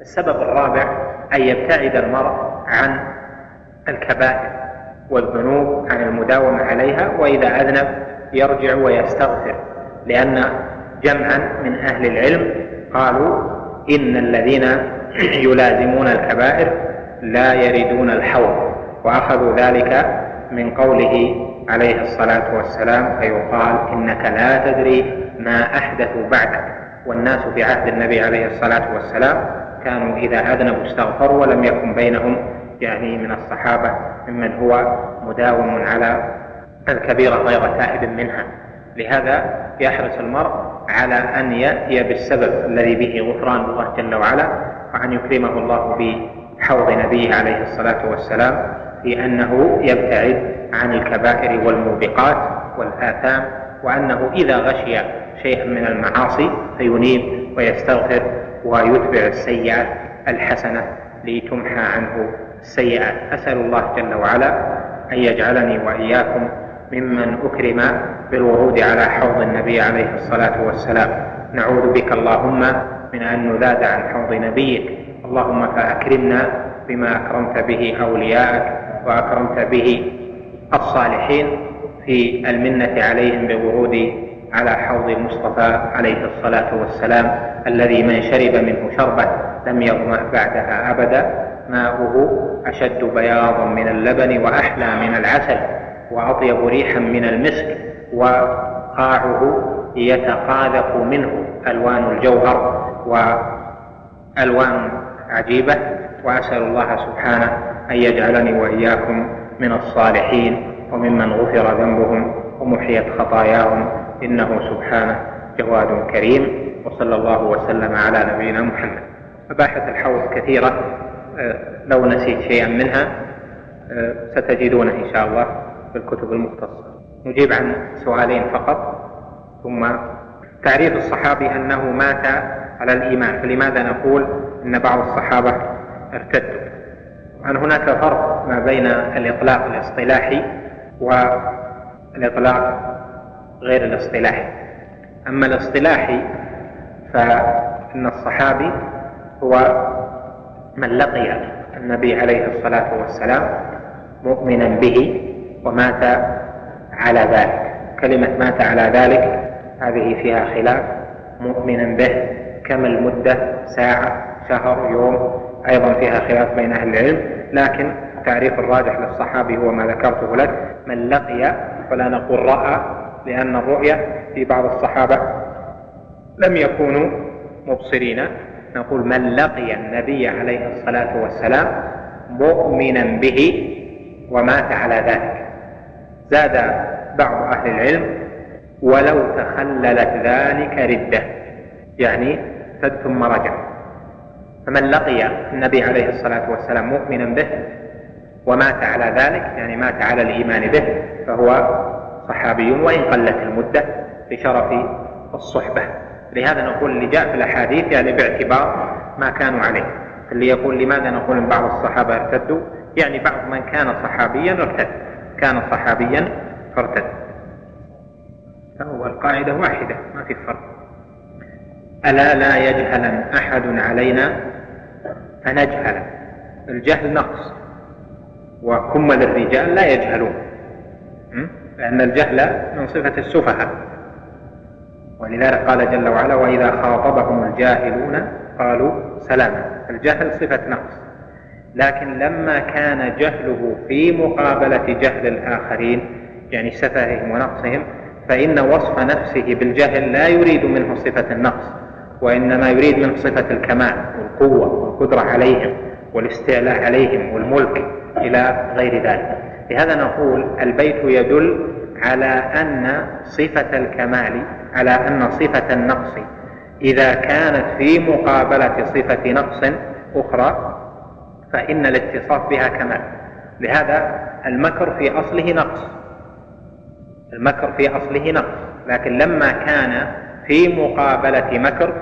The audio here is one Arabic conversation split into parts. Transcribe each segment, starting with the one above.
السبب الرابع أن يبتعد المرء عن الكبائر والذنوب عن المداومة عليها وإذا أذنب يرجع ويستغفر لأن جمعا من أهل العلم قالوا إن الذين يلازمون الكبائر لا يردون الحوض وأخذوا ذلك من قوله عليه الصلاة والسلام فيقال إنك لا تدري ما أحدثوا بعدك والناس في عهد النبي عليه الصلاة والسلام كانوا إذا أذنبوا استغفروا ولم يكن بينهم يعني من الصحابة ممن هو مداوم على الكبيرة غير تائب منها. لهذا يحرص المرء على أن يأتي بالسبب الذي به غفران الله جل وعلا وأن يكرمه الله بحوض نبيه عليه الصلاة والسلام في أنه يبتعد عن الكبائر والموبقات والآثام وأنه إذا غشي شيئا من المعاصي فينيب ويستغفر ويتبع السيئة الحسنة لتمحى عنه السيئات أسأل الله جل وعلا أن يجعلني وإياكم ممن أكرم بالورود على حوض النبي عليه الصلاة والسلام. نعوذ بك اللهم من أن نذاد عن حوض نبيك. اللهم فأكرمنا بما أكرمت به أولياءك وأكرمت به الصالحين في المنة عليهم بالورود على حوض المصطفى عليه الصلاة والسلام الذي من شرب منه شربة لم يظمأ بعدها أبدا. ماؤه أشد بياضا من اللبن وأحلى من العسل وأطيب ريحا من المسك وقاعه يتقاذف منه ألوان الجوهر وألوان عجيبة. وأسأل الله سبحانه أن يجعلني وإياكم من الصالحين وممن غفر ذنبهم ومحيت خطاياهم إنه سبحانه جواد كريم وصلى الله وسلم على نبينا محمد. مباحث الحوض كثيرة لو نسيت شيئا منها ستجدونه إن شاء الله في الكتب المختصة. نجيب عن سؤالين فقط ثم تعريف الصحابي أنه مات على الإيمان. فلماذا نقول أن بعض الصحابة ارتدوا؟ أن هناك فرق ما بين الإطلاق الاصطلاحي والإطلاق غير الاصطلاحي. أما الاصطلاحي فإن الصحابي هو من لقي النبي عليه الصلاة والسلام مؤمنا به ومات على ذلك. كلمة مات على ذلك هذه فيها خلاف. مؤمنا به كم المدة؟ ساعة شهر يوم. أيضا فيها خلاف بين أهل العلم. لكن التعريف الراجح للصحابي هو ما ذكرته لك. من لقي ولا نقول رأى لأن الرؤية في بعض الصحابة لم يكونوا مبصرين. نقول من لقي النبي عليه الصلاة والسلام مؤمنا به ومات على ذلك. زاد بعض أهل العلم ولو تخللت ذلك ردة يعني ارتد ثم رجع. فمن لقي النبي عليه الصلاة والسلام مؤمنا به ومات على ذلك يعني مات على الإيمان به فهو صحابي وإن قلت المدة لشرف الصحبة. لهذا نقول اللي جاء في الأحاديث يعني باعتبار ما كانوا عليه. اللي يقول لماذا نقول إن بعض الصحابة ارتدوا؟ يعني بعض من كان صحابيا ارتد. كان صحابيا فارتد. فهو القاعدة واحدة ما في فرق. ألا لا يجهلن أحد علينا؟ فنجهل. الجهل نقص. وكمل الرجال لا يجهلون. لأن الجهل من صفة السفهاء. ولذلك قال جل وعلا وإذا خاطبهم الجاهلون قالوا سلاما الجهل صفة نقص. لكن لما كان جهله في مقابلة جهل الآخرين يعني سفههم ونقصهم فإن وصف نفسه بالجهل لا يريد منه صفة النقص وإنما يريد منه صفة الكمال والقوة والقدرة عليهم والاستعلاء عليهم والملك إلى غير ذلك. لهذا نقول البيت يدل على أن صفة الكمال على أن صفة النقص. إذا كانت في مقابلة صفة نقص أخرى فإن الاتصاف بها كمال. لهذا المكر في أصله نقص. المكر في أصله نقص. لكن لما كان في مقابلة مكر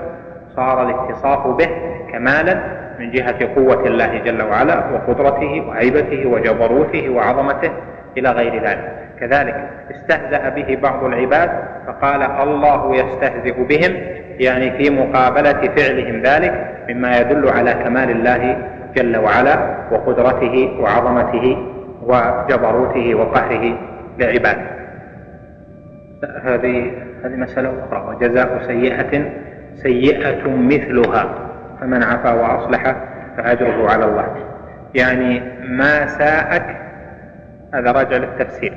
صار الاتصاف به كمالا من جهة قوة الله جل وعلا وقدرته وهيبته وجبروته وعظمته إلى غير ذلك. كذلك استهزأ به بعض العباد فقال الله يستهزئ بهم يعني في مقابلة فعلهم ذلك مما يدل على كمال الله جل وعلا وقدرته وعظمته وجبروته وقهره لعباده هذه هذه مسألة أخرى. وجزاء سيئة سيئة مثلها. فمن عفا وأصلح فأجره على الله. يعني ما ساءك هذا راجع للتفسير.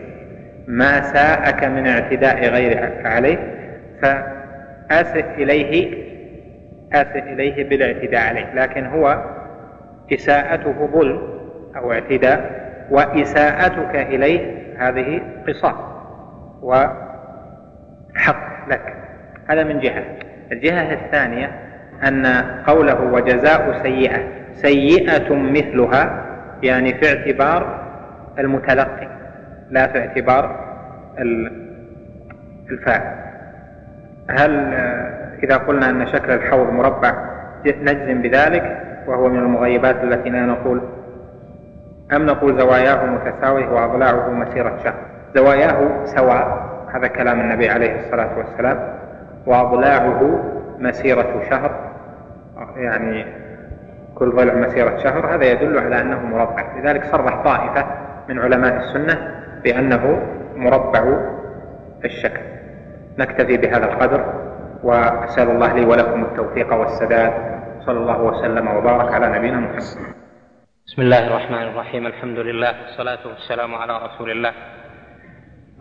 ما ساءك من اعتداء غيرك عليه فأسئ إليه أسئ إليه بالاعتداء عليه. لكن هو إساءته ظلم أو اعتداء وإساءتك إليه هذه قصاص وحق لك. هذا من جهة. الجهة الثانية أن قوله وجزاء سيئة سيئة مثلها يعني في اعتبار المتلقي لا في اعتبار الفاعل. هل إذا قلنا أن شكل الحوض مربع نجزم بذلك وهو من المغيبات التي لا نقول أم نقول زواياه متساوية وأضلاعه مسيرة شهر؟ زواياه سواء هذا كلام النبي عليه الصلاة والسلام وأضلاعه مسيرة شهر. يعني كل ضلع مسيرة شهر هذا يدل على أنه مربع. لذلك صرح طائفة من علماء السنة بأنه مربع الشكل. نكتفي بهذا القدر وأسأل الله لي ولكم التوفيق والسداد. صلى الله وسلم وبارك على نبينا محمد. بسم الله الرحمن الرحيم. الحمد لله والصلاة والسلام على رسول الله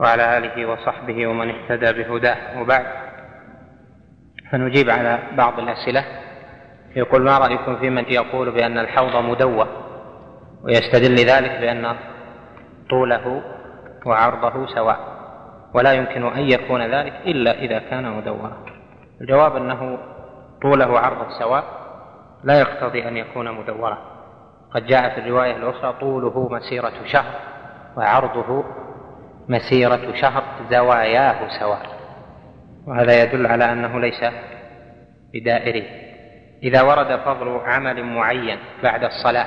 وعلى آله وصحبه ومن اهتدى بهداه. وبعد فنجيب على بعض الأسئلة. يقول ما رأيكم في من يقول بأن الحوض مدوى ويستدل ذلك بأن طوله وعرضه سواء ولا يمكن أن يكون ذلك إلا إذا كان مدورا الجواب أنه طوله وعرضه سواء لا يقتضي أن يكون مدورا. قد جاء في الرواية الأخرى طوله مسيرة شهر وعرضه مسيرة شهر زواياه سواء. وهذا يدل على أنه ليس بدائري. إذا ورد فضل عمل معين بعد الصلاة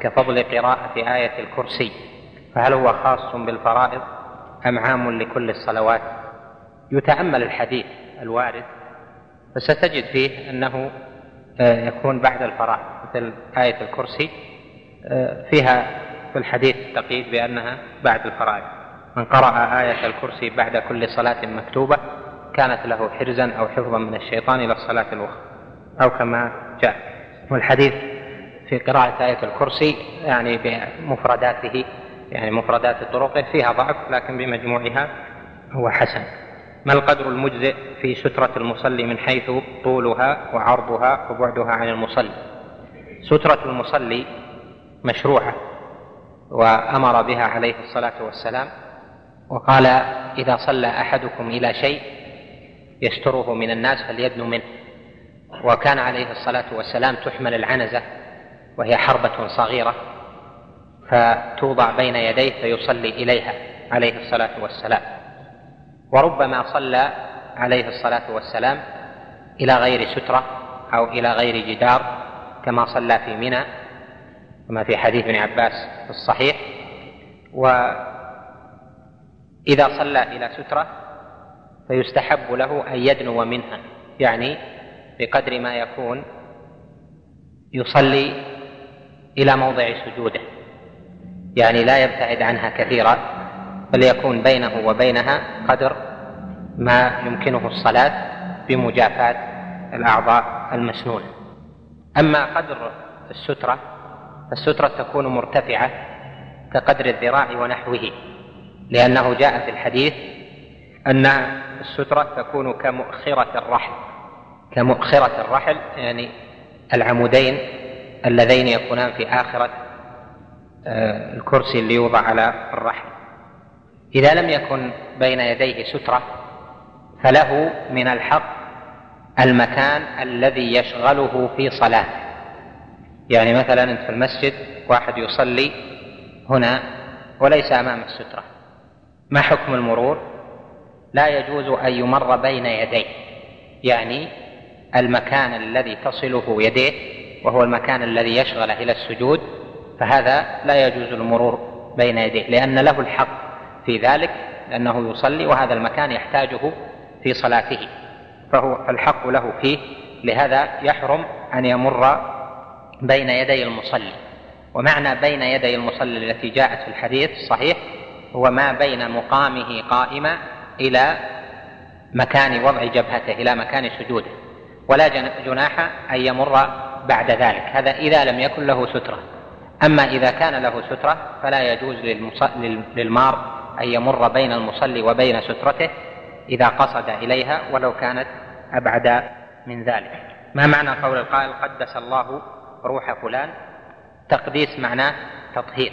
كفضل قراءة آية الكرسي فهل هو خاص بالفرائض أم عام لكل الصلوات؟ يتأمل الحديث الوارد فستجد فيه أنه آه، يكون بعد الفرائض مثل آية الكرسي آه، فيها في الحديث تقييد بأنها بعد الفرائض. من قرأ آية الكرسي بعد كل صلاة مكتوبة كانت له حرزا أو حفظا من الشيطان إلى الصلاة الأخرى. أو كما جاء. والحديث في قراءة آية الكرسي يعني بمفرداته يعني مفردات طرقه فيها ضعف لكن بمجموعها هو حسن. ما القدر المجزئ في سترة المصلي من حيث طولها وعرضها وبعدها عن المصلي؟ سترة المصلي مشروعة وأمر بها عليه الصلاة والسلام وقال إذا صلى أحدكم إلى شيء يستره من الناس فليدنو منه. وكان عليه الصلاة والسلام تحمل العنزة وهي حربة صغيرة فتوضع بين يديه فيصلي إليها عليه الصلاة والسلام. وربما صلى عليه الصلاة والسلام إلى غير سترة أو إلى غير جدار كما صلى في منى كما في حديث ابن عباس الصحيح. وإذا صلى إلى سترة فيستحب له أن يدنو منها يعني بقدر ما يكون يصلي إلى موضع سجوده. يعني لا يبتعد عنها كثيرا بل يكون بينه وبينها قدر ما يمكنه الصلاة بمجافاة الأعضاء المسنونة أما قدر السترة فالسترة تكون مرتفعة كقدر الذراع ونحوه لأنه جاء في الحديث أن السترة تكون كمؤخرة الرحل كمؤخرة الرحل يعني العمودين اللذين يكونان في آخرة آه، الكرسي اللي يوضع على الرحل. إذا لم يكن بين يديه سترة فله من الحق المكان الذي يشغله في صلاته يعني مثلا أنت في المسجد واحد يصلي هنا وليس أمام السترة. ما حكم المرور؟ لا يجوز أن يمر بين يديه. يعني المكان الذي تصله يديه وهو المكان الذي يشغله إلى السجود فهذا لا يجوز المرور بين يديه لأن له الحق في ذلك لأنه يصلي وهذا المكان يحتاجه في صلاته فهو الحق له فيه لهذا يحرم أن يمر بين يدي المصلي. ومعنى بين يدي المصلي التي جاءت في الحديث الصحيح هو ما بين مقامه قائما إلى مكان وضع جبهته إلى مكان سجوده. ولا جناح أن يمر بعد ذلك. هذا إذا لم يكن له سترة. أما إذا كان له سترة فلا يجوز للمار أن يمر بين المصلي وبين سترته إذا قصد إليها ولو كانت أبعد من ذلك. ما معنى قول القائل قدس الله روح فلان؟ تقديس معناه تطهير.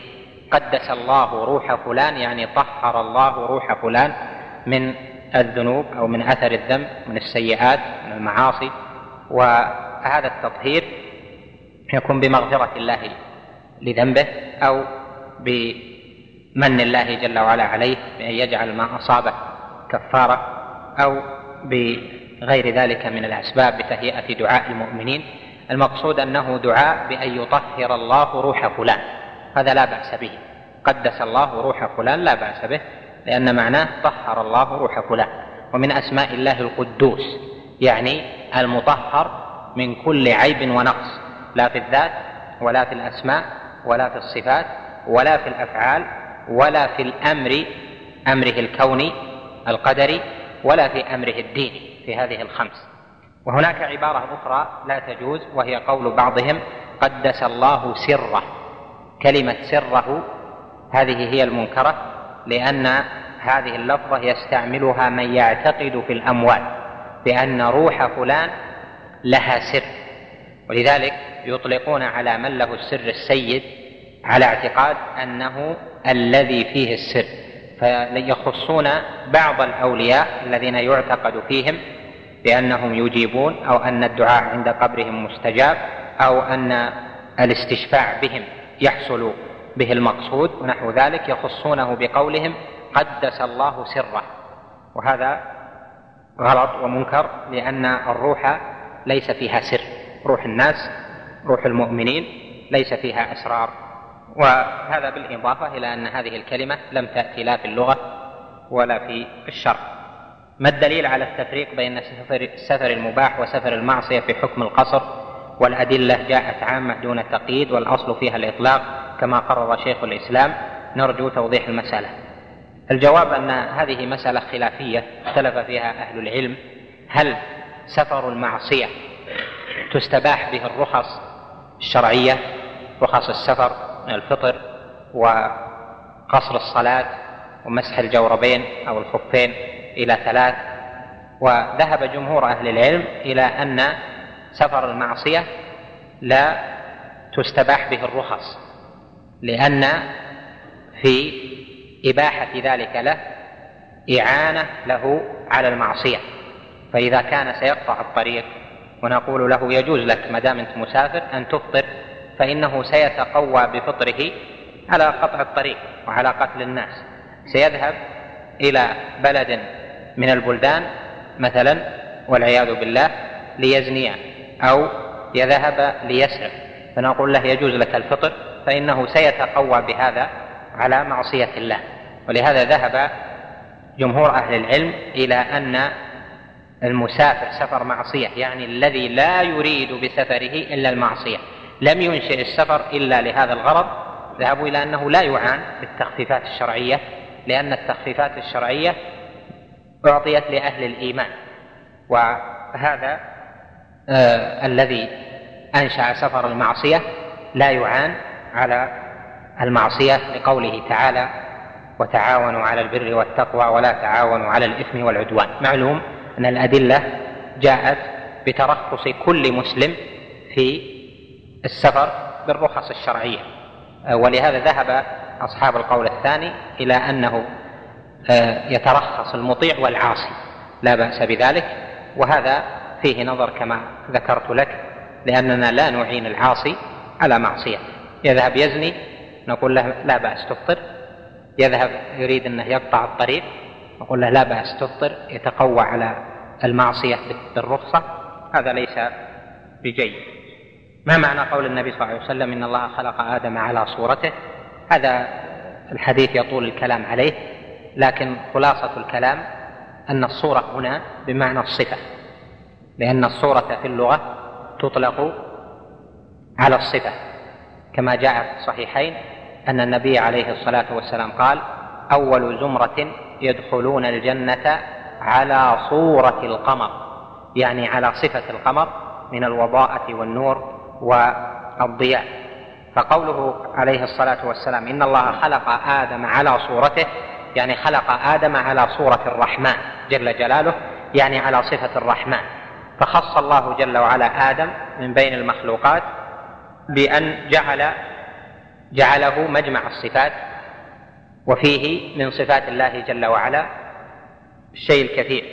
قدس الله روح فلان يعني طهر الله روح فلان من الذنوب أو من أثر الذنب من السيئات من المعاصي. وهذا التطهير يكون بمغفرة الله لذنبه أو بمن الله جل وعلا عليه بأن يجعل ما أصابه كفارة أو بغير ذلك من الأسباب بتهيئة دعاء المؤمنين. المقصود أنه دعاء بأن يطهر الله روح فلان. هذا لا بأس به. قدس الله روح فلان لا بأس به لأن معناه طهر الله روح فلان. ومن أسماء الله القدوس. يعني المطهر من كل عيب ونقص لا في الذات ولا في الأسماء ولا في الصفات ولا في الأفعال ولا في الأمر أمره الكوني القدري ولا في أمره الديني في هذه الخمس. وهناك عبارة أخرى لا تجوز وهي قول بعضهم قدس الله سره كلمة سره هذه هي المنكرة لأن هذه اللفظة يستعملها من يعتقد في الأموال. بأن روح فلان لها سر. ولذلك يطلقون على من له السر السيد على اعتقاد أنه الذي فيه السر. فيخصون بعض الأولياء الذين يعتقد فيهم بأنهم يجيبون أو أن الدعاء عند قبرهم مستجاب أو أن الاستشفاع بهم يحصل به المقصود. ونحو ذلك يخصونه بقولهم قدس الله سره. وهذا غلط ومنكر لأن الروح ليس فيها سر. روح الناس روح المؤمنين ليس فيها أسرار. وهذا بالإضافة إلى أن هذه الكلمة لم تأتي لا في اللغة ولا في الشرع. ما الدليل على التفريق بين السفر المباح وسفر المعصية في حكم القصر؟ والأدلة جاءت عامة دون تقييد والأصل فيها الإطلاق كما قرر شيخ الإسلام. نرجو توضيح المسألة. الجواب أن هذه مسألة خلافية اختلف فيها أهل العلم. هل سفر المعصية تستباح به الرخص الشرعية رخص السفر من الفطر وقصر الصلاة ومسح الجوربين أو الخفين إلى ثلاث؟ وذهب جمهور أهل العلم إلى أن سفر المعصية لا تستباح به الرخص لأن في إباحة ذلك له إعانة له على المعصية. فإذا كان سيقطع الطريق ونقول له يجوز لك ما دام أنت مسافر أن تفطر فإنه سيتقوى بفطره على قطع الطريق وعلى قتل الناس. سيذهب إلى بلد من البلدان مثلا والعياذ بالله ليزني أو يذهب ليسرق. فنقول له يجوز لك الفطر فإنه سيتقوى بهذا على معصية الله. ولهذا ذهب جمهور أهل العلم إلى أن المسافر سفر معصية يعني الذي لا يريد بسفره إلا المعصية. لم ينشئ السفر إلا لهذا الغرض. ذهبوا إلى أنه لا يعان بالتخفيفات الشرعية لأن التخفيفات الشرعية أعطيت لأهل الإيمان. وهذا آه الذي أنشأ سفر المعصية لا يعان على المعصية لقوله تعالى وتعاونوا على البر والتقوى ولا تعاونوا على الإثم والعدوان. معلوم أن الأدلة جاءت بترخص كل مسلم في السفر بالرخص الشرعية. آه، ولهذا ذهب أصحاب القول الثاني إلى أنه آه، يترخص المطيع والعاصي. لا بأس بذلك. وهذا فيه نظر كما ذكرت لك لأننا لا نعين العاصي على معصية يذهب يزني نقول له لا بأس تفطر. يذهب يريد أنه يقطع الطريق نقول له لا بأس تفطر يتقوى على المعصية بالرخصة. هذا ليس بجيد. ما معنى قول النبي صلى الله عليه وسلم إن الله خلق آدم على صورته؟ هذا الحديث يطول الكلام عليه لكن خلاصة الكلام أن الصورة هنا بمعنى الصفة لأن الصورة في اللغة تطلق على الصفة كما جاء في الصحيحين أن النبي عليه الصلاة والسلام قال أول زمرة يدخلون الجنة على صورة القمر يعني على صفة القمر من الوضاءة والنور والضياء. فقوله عليه الصلاة والسلام إن الله خلق آدم على صورته يعني خلق آدم على صورة الرحمن جل جلاله يعني على صفة الرحمن. فخص الله جل وعلا آدم من بين المخلوقات بأن جعل جعله مجمع الصفات وفيه من صفات الله جل وعلا الشيء الكثير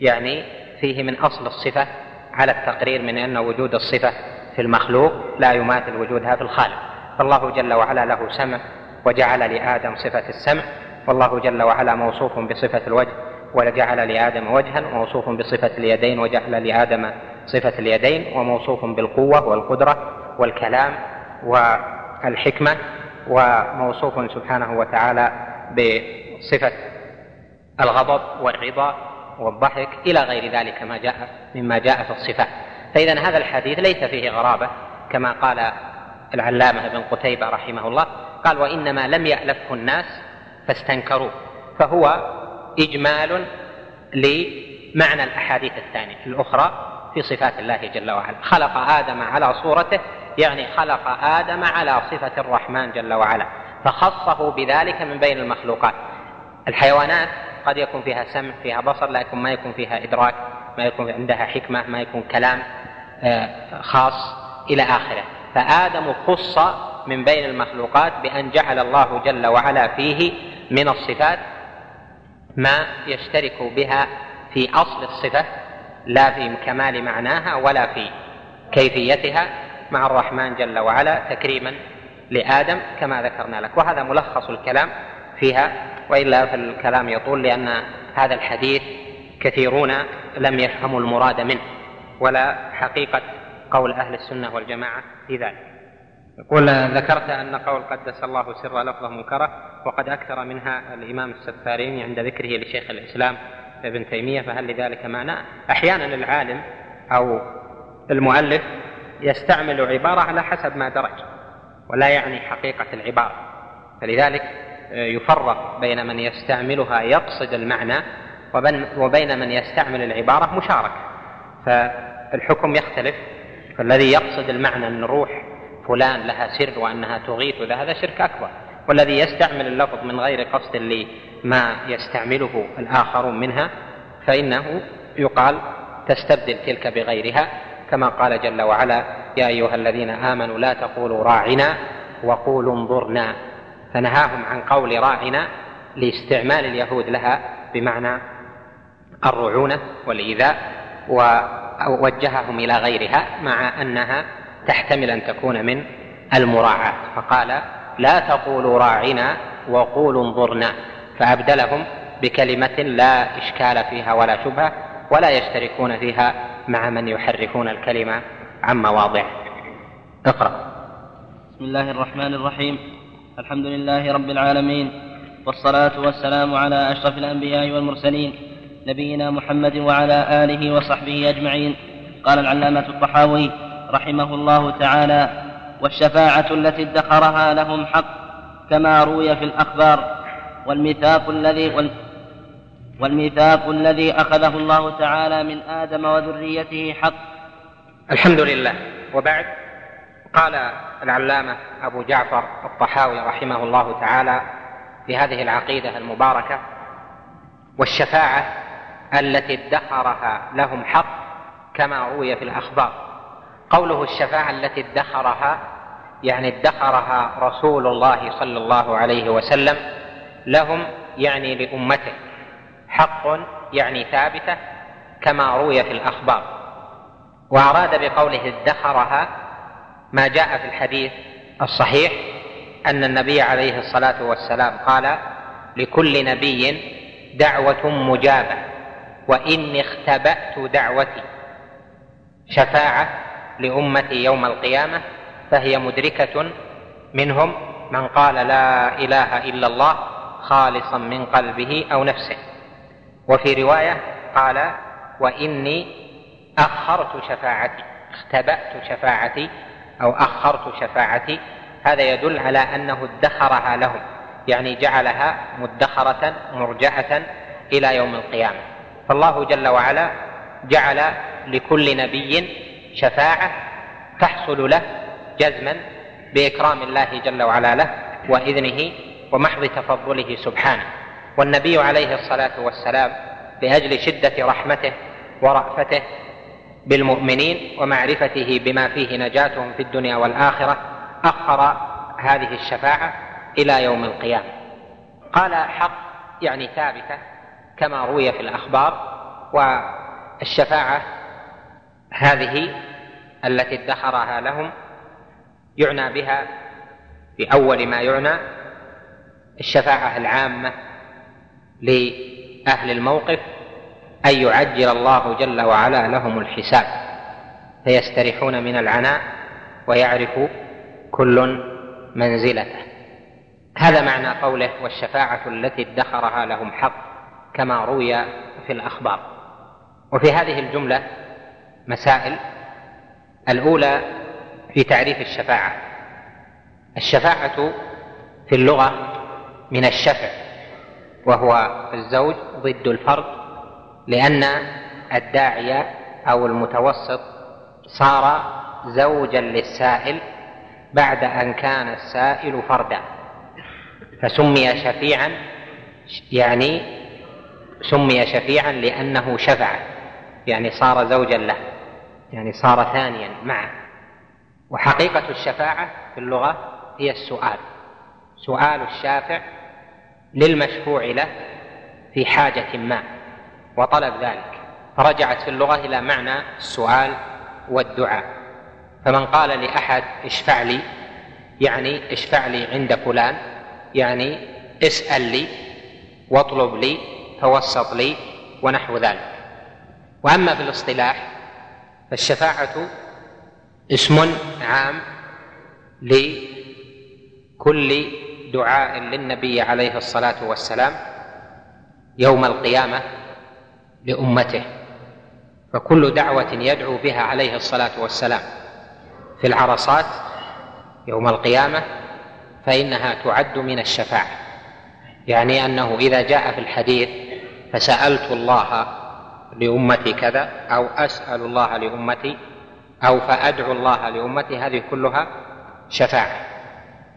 يعني فيه من أصل الصفة على التقرير من أن وجود الصفة في المخلوق لا يماثل وجودها في الخالق. فالله جل وعلا له سمع وجعل لآدم صفة السمع والله جل وعلا موصوف بصفة الوجه وجعل لآدم وجها وموصوف بصفة اليدين وجعل لآدم صفة اليدين وموصوف بالقوة والقدرة والكلام والحكمة وموصوف سبحانه وتعالى بصفة الغضب والرضا والضحك إلى غير ذلك ما جاء مما جاء في الصفات فإذا هذا الحديث ليس فيه غرابة كما قال العلامة ابن قتيبة رحمه الله قال وإنما لم يألفه الناس فاستنكروه فهو إجمال لمعنى الأحاديث الثانية الأخرى في صفات الله جل وعلا. خلق آدم على صورته يعني خلق آدم على صفة الرحمن جل وعلا فخصه بذلك من بين المخلوقات. الحيوانات قد يكون فيها سمع فيها بصر لكن ما يكون فيها إدراك ما يكون عندها حكمة ما يكون كلام آه، خاص إلى آخره. فآدم خص من بين المخلوقات بأن جعل الله جل وعلا فيه من الصفات ما يشترك بها في أصل الصفة لا في كمال معناها ولا في كيفيتها. مع الرحمن جل وعلا تكريما لآدم كما ذكرنا لك. وهذا ملخص الكلام فيها وإلا فالكلام يطول لأن هذا الحديث كثيرون لم يفهموا المراد منه ولا حقيقة قول أهل السنة والجماعة في ذلك. يقول ذكرت أن قول قدس الله سر لفظه منكرة وقد أكثر منها الإمام السفاريني عند ذكره لشيخ الإسلام ابن تيمية فهل لذلك معنى؟ أحيانا العالم أو المؤلف يستعمل عبارة على حسب ما درج ولا يعني حقيقة العبارة. فلذلك يفرق بين من يستعملها يقصد المعنى وبين من يستعمل العبارة مشاركة. فالحكم يختلف فالذي يقصد المعنى أن روح فلان لها سر وأنها تغيث هذا شرك أكبر. والذي يستعمل اللفظ من غير قصد لما يستعمله الآخرون منها فإنه يقال تستبدل تلك بغيرها كما قال جل وعلا يا أيها الذين آمنوا لا تقولوا راعنا وقولوا انظرنا. فنهاهم عن قول راعنا لاستعمال اليهود لها بمعنى الرعونة والإيذاء ووجههم إلى غيرها مع أنها تحتمل أن تكون من المراعاة. فقال لا تقولوا راعنا وقولوا انظرنا. فأبدلهم بكلمة لا إشكال فيها ولا شبهة ولا يشتركون فيها مع من يحرفون الكلمة عن مواضعه اقرأ بسم الله الرحمن الرحيم. الحمد لله رب العالمين والصلاة والسلام على أشرف الأنبياء والمرسلين نبينا محمد وعلى آله وصحبه أجمعين. قال العلامة الطحاوي رحمه الله تعالى والشفاعة التي ادخرها لهم حق كما روي في الأخبار والميثاق الذي والميثاق الذي أخذه الله تعالى من آدم وذريته حق. الحمد لله. وبعد قال العلامة أبو جعفر الطحاوي رحمه الله تعالى في هذه العقيدة المباركة والشفاعة التي ادخرها لهم حق كما روي في الأخبار. قوله الشفاعة التي ادخرها يعني ادخرها رسول الله صلى الله عليه وسلم لهم يعني لأمته. حق يعني ثابتة كما روي في الأخبار. وأراد بقوله ادخرها ما جاء في الحديث الصحيح أن النبي عليه الصلاة والسلام قال لكل نبي دعوة مجابة وإني اختبأت دعوتي شفاعة لأمتي يوم القيامة فهي مدركة منهم من قال لا إله إلا الله خالصا من قلبه أو نفسه. وفي رواية قال وإني أخرت شفاعتي اختبأت شفاعتي أو أخرت شفاعتي. هذا يدل على أنه ادخرها لهم يعني جعلها مدخرة مرجعة إلى يوم القيامة. فالله جل وعلا جعل لكل نبي شفاعة تحصل له جزما بإكرام الله جل وعلا له وإذنه ومحض تفضله سبحانه. والنبي عليه الصلاة والسلام لأجل شدة رحمته ورأفته بالمؤمنين ومعرفته بما فيه نجاتهم في الدنيا والآخرة أخر هذه الشفاعة إلى يوم القيامة. قال حق يعني ثابتة كما روي في الأخبار والشفاعة هذه التي ادخرها لهم يعنى بها في أول ما يعنى الشفاعة العامة لأهل الموقف أن يعجل الله جل وعلا لهم الحساب فيستريحون من العناء ويعرف كل منزلته. هذا معنى قوله والشفاعة التي ادخرها لهم حق كما روي في الأخبار. وفي هذه الجملة مسائل الأولى في تعريف الشفاعة. الشفاعة في اللغة من الشفع. وهو الزوج ضد الفرد لأن الداعية أو المتوسط صار زوجا للسائل بعد أن كان السائل فردا. فسمي شفيعا يعني سمي شفيعا لأنه شفع يعني صار زوجا له يعني صار ثانيا معه. وحقيقة الشفاعة في اللغة هي السؤال سؤال الشافع للمشفوع له في حاجة ما وطلب ذلك. فرجعت في اللغة إلى معنى السؤال والدعاء. فمن قال لأحد اشفع لي يعني اشفع لي عند فلان يعني اسأل لي واطلب لي توسط لي ونحو ذلك. وأما في الاصطلاح فالشفاعة اسم عام لكل دعاء للنبي عليه الصلاة والسلام يوم القيامة لأمته فكل دعوة يدعو بها عليه الصلاة والسلام في العرصات يوم القيامة فإنها تعد من الشفاعة. يعني أنه إذا جاء في الحديث فسألت الله لأمتي كذا أو أسأل الله لأمتي أو فأدعو الله لأمتي هذه كلها شفاعة.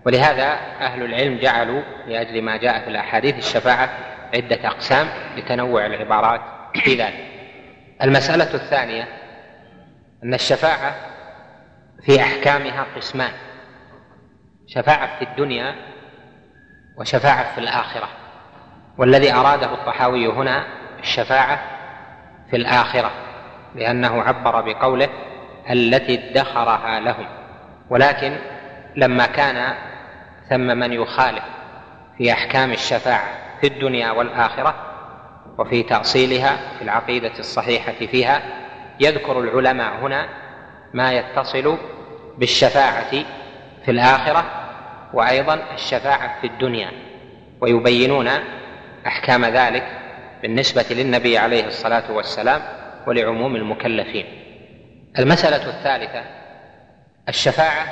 ولهذا أهل العلم جعلوا لأجل ما جاء في الأحاديث الشفاعة عدة أقسام لتنوع العبارات في ذلك. المسألة الثانية أن الشفاعة في أحكامها قسمان شفاعة في الدنيا وشفاعة في الآخرة. والذي أراده الطحاوي هنا الشفاعة في الآخرة لأنه عبر بقوله التي ادخرها لهم. ولكن لما كان ثم من يخالف في أحكام الشفاعة في الدنيا والآخرة وفي تأصيلها في العقيدة الصحيحة فيها يذكر العلماء هنا ما يتصل بالشفاعة في الآخرة وأيضا الشفاعة في الدنيا ويبينون أحكام ذلك بالنسبة للنبي عليه الصلاة والسلام ولعموم المكلفين. المسألة الثالثة الشفاعة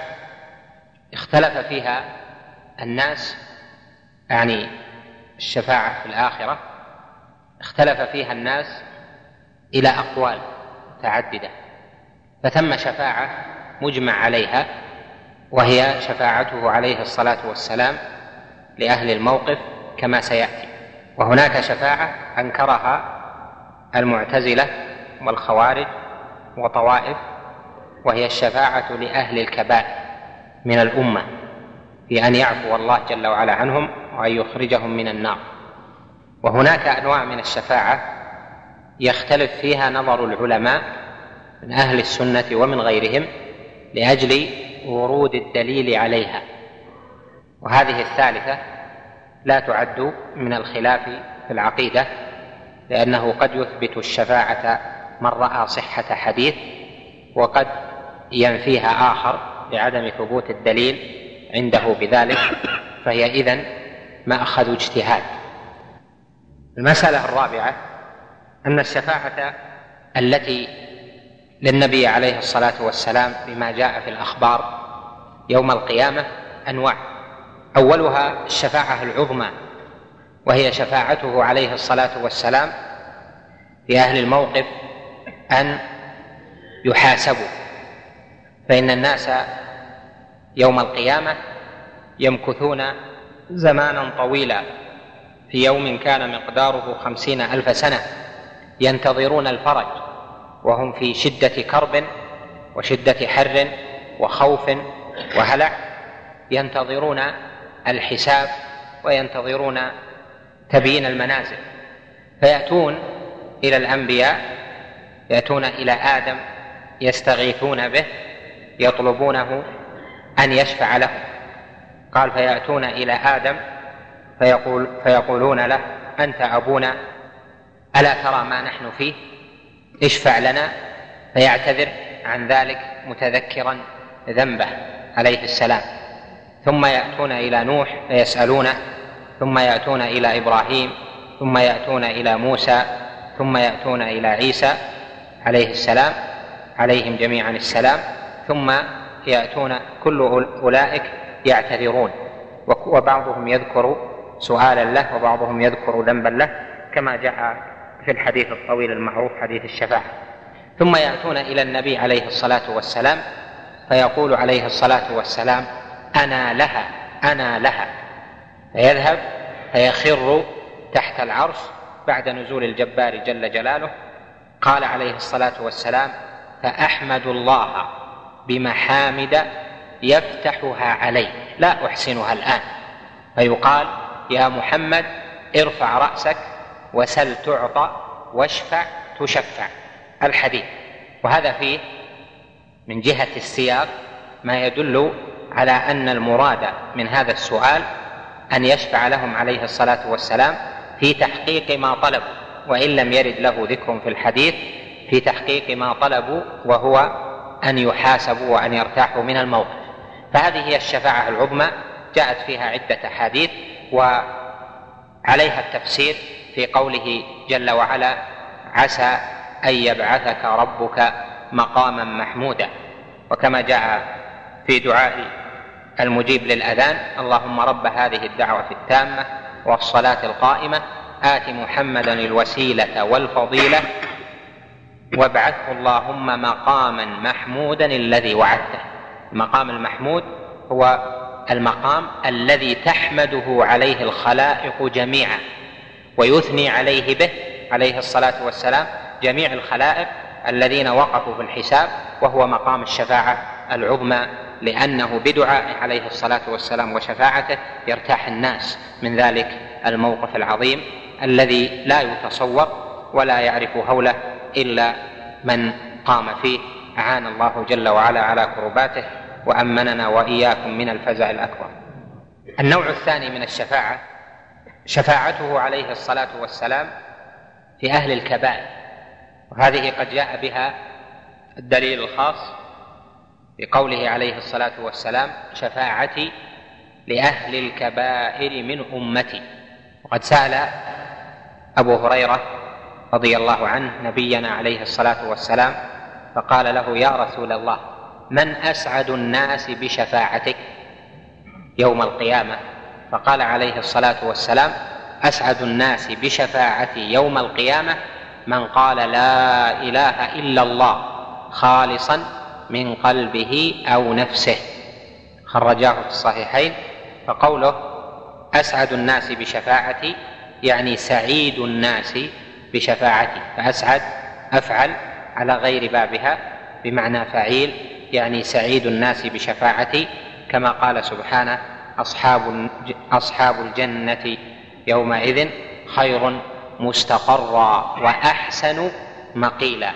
اختلف فيها الناس يعني الشفاعة في الآخرة اختلف فيها الناس إلى أقوال متعددة فثم شفاعة مجمع عليها وهي شفاعته عليه الصلاة والسلام لأهل الموقف كما سيأتي. وهناك شفاعة أنكرها المعتزلة والخوارج وطوائف وهي الشفاعة لأهل الكبائر من الأمة. في أن يعفو الله جل وعلا عنهم وأن يخرجهم من النار. وهناك أنواع من الشفاعة يختلف فيها نظر العلماء من أهل السنة ومن غيرهم لأجل ورود الدليل عليها. وهذه الثالثة لا تعد من الخلاف في العقيدة لأنه قد يثبت الشفاعة من رأى صحة حديث وقد ينفيها آخر لعدم ثبوت الدليل عنده بذلك فهي إذن مأخذ اجتهاد. المسألة الرابعة أن الشفاعة التي للنبي عليه الصلاة والسلام بما جاء في الأخبار يوم القيامة أنواع. أولها الشفاعة العظمى وهي شفاعته عليه الصلاة والسلام في أهل الموقف أن يحاسبوا فإن الناس يوم القيامة يمكثون زمانا طويلا في يوم كان مقداره خمسين ألف سنة ينتظرون الفرج وهم في شدة كرب وشدة حر وخوف وهلع ينتظرون الحساب وينتظرون تبيين المنازل فيأتون إلى الأنبياء يأتون إلى آدم يستغيثون به يطلبونه أن يشفع لهم. قال فيأتون إلى آدم فيقول فيقولون له أنت أبونا ألا ترى ما نحن فيه؟ اشفع لنا فيعتذر عن ذلك متذكرا ذنبه عليه السلام. ثم يأتون إلى نوح فيسألونه ثم يأتون إلى إبراهيم ثم يأتون إلى موسى ثم يأتون إلى عيسى عليه السلام عليهم جميعا السلام ثم يأتون كل أولئك يعتذرون. وبعضهم يذكر سؤالا له وبعضهم يذكر ذنبا له كما جاء في الحديث الطويل المعروف حديث الشفاعة. ثم يأتون إلى النبي عليه الصلاة والسلام فيقول عليه الصلاة والسلام أنا لها أنا لها. فيذهب فيخر تحت العرش بعد نزول الجبار جل جلاله. قال عليه الصلاة والسلام فأحمد الله. بمحامد يفتحها علي لا أحسنها الآن. فيقال يا محمد ارفع رأسك وسل تعطى واشفع تشفع. الحديث. وهذا فيه من جهة السياق ما يدل على أن المراد من هذا السؤال أن يشفع لهم عليه الصلاة والسلام في تحقيق ما طلبوا وإن لم يرد له ذكر في الحديث في تحقيق ما طلبوا وهو أن يحاسبوا وأن يرتاحوا من الموقف. فهذه هي الشفاعة العظمى جاءت فيها عدة أحاديث وعليها التفسير في قوله جل وعلا عسى أن يبعثك ربك مقاما محمودا. وكما جاء في دعاء المجيب للأذان اللهم رب هذه الدعوة التامة والصلاة القائمة آت محمدا الوسيلة والفضيلة وابعثه اللهم مقاما محمودا الذي وعدته. المقام المحمود هو المقام الذي تحمده عليه الخلائق جميعا ويثني عليه به عليه الصلاة والسلام جميع الخلائق الذين وقفوا في الحساب وهو مقام الشفاعة العظمى لأنه بدعائه عليه الصلاة والسلام وشفاعته يرتاح الناس من ذلك الموقف العظيم الذي لا يتصور ولا يعرف هوله إلا من قام فيه. أعان الله جل وعلا على كرباته وأمننا وإياكم من الفزع الأكبر. النوع الثاني من الشفاعة شفاعته عليه الصلاة والسلام في أهل الكبائر. وهذه قد جاء بها الدليل الخاص بقوله عليه الصلاة والسلام شفاعتي لأهل الكبائر من أمتي. وقد سأل أبو هريرة رضي الله عنه نبينا عليه الصلاة والسلام فقال له يا رسول الله من أسعد الناس بشفاعتك يوم القيامة؟ فقال عليه الصلاة والسلام أسعد الناس بشفاعتي يوم القيامة من قال لا إله إلا الله خالصا من قلبه أو نفسه. خرجاه في الصحيحين فقوله أسعد الناس بشفاعتي يعني سعيد الناس بشفاعتي فأسعد أفعل على غير بابها بمعنى فعيل يعني سعيد الناس بشفاعتي كما قال سبحانه أصحاب أصحاب الجنة يومئذ خير مستقرا وأحسن مقيلا.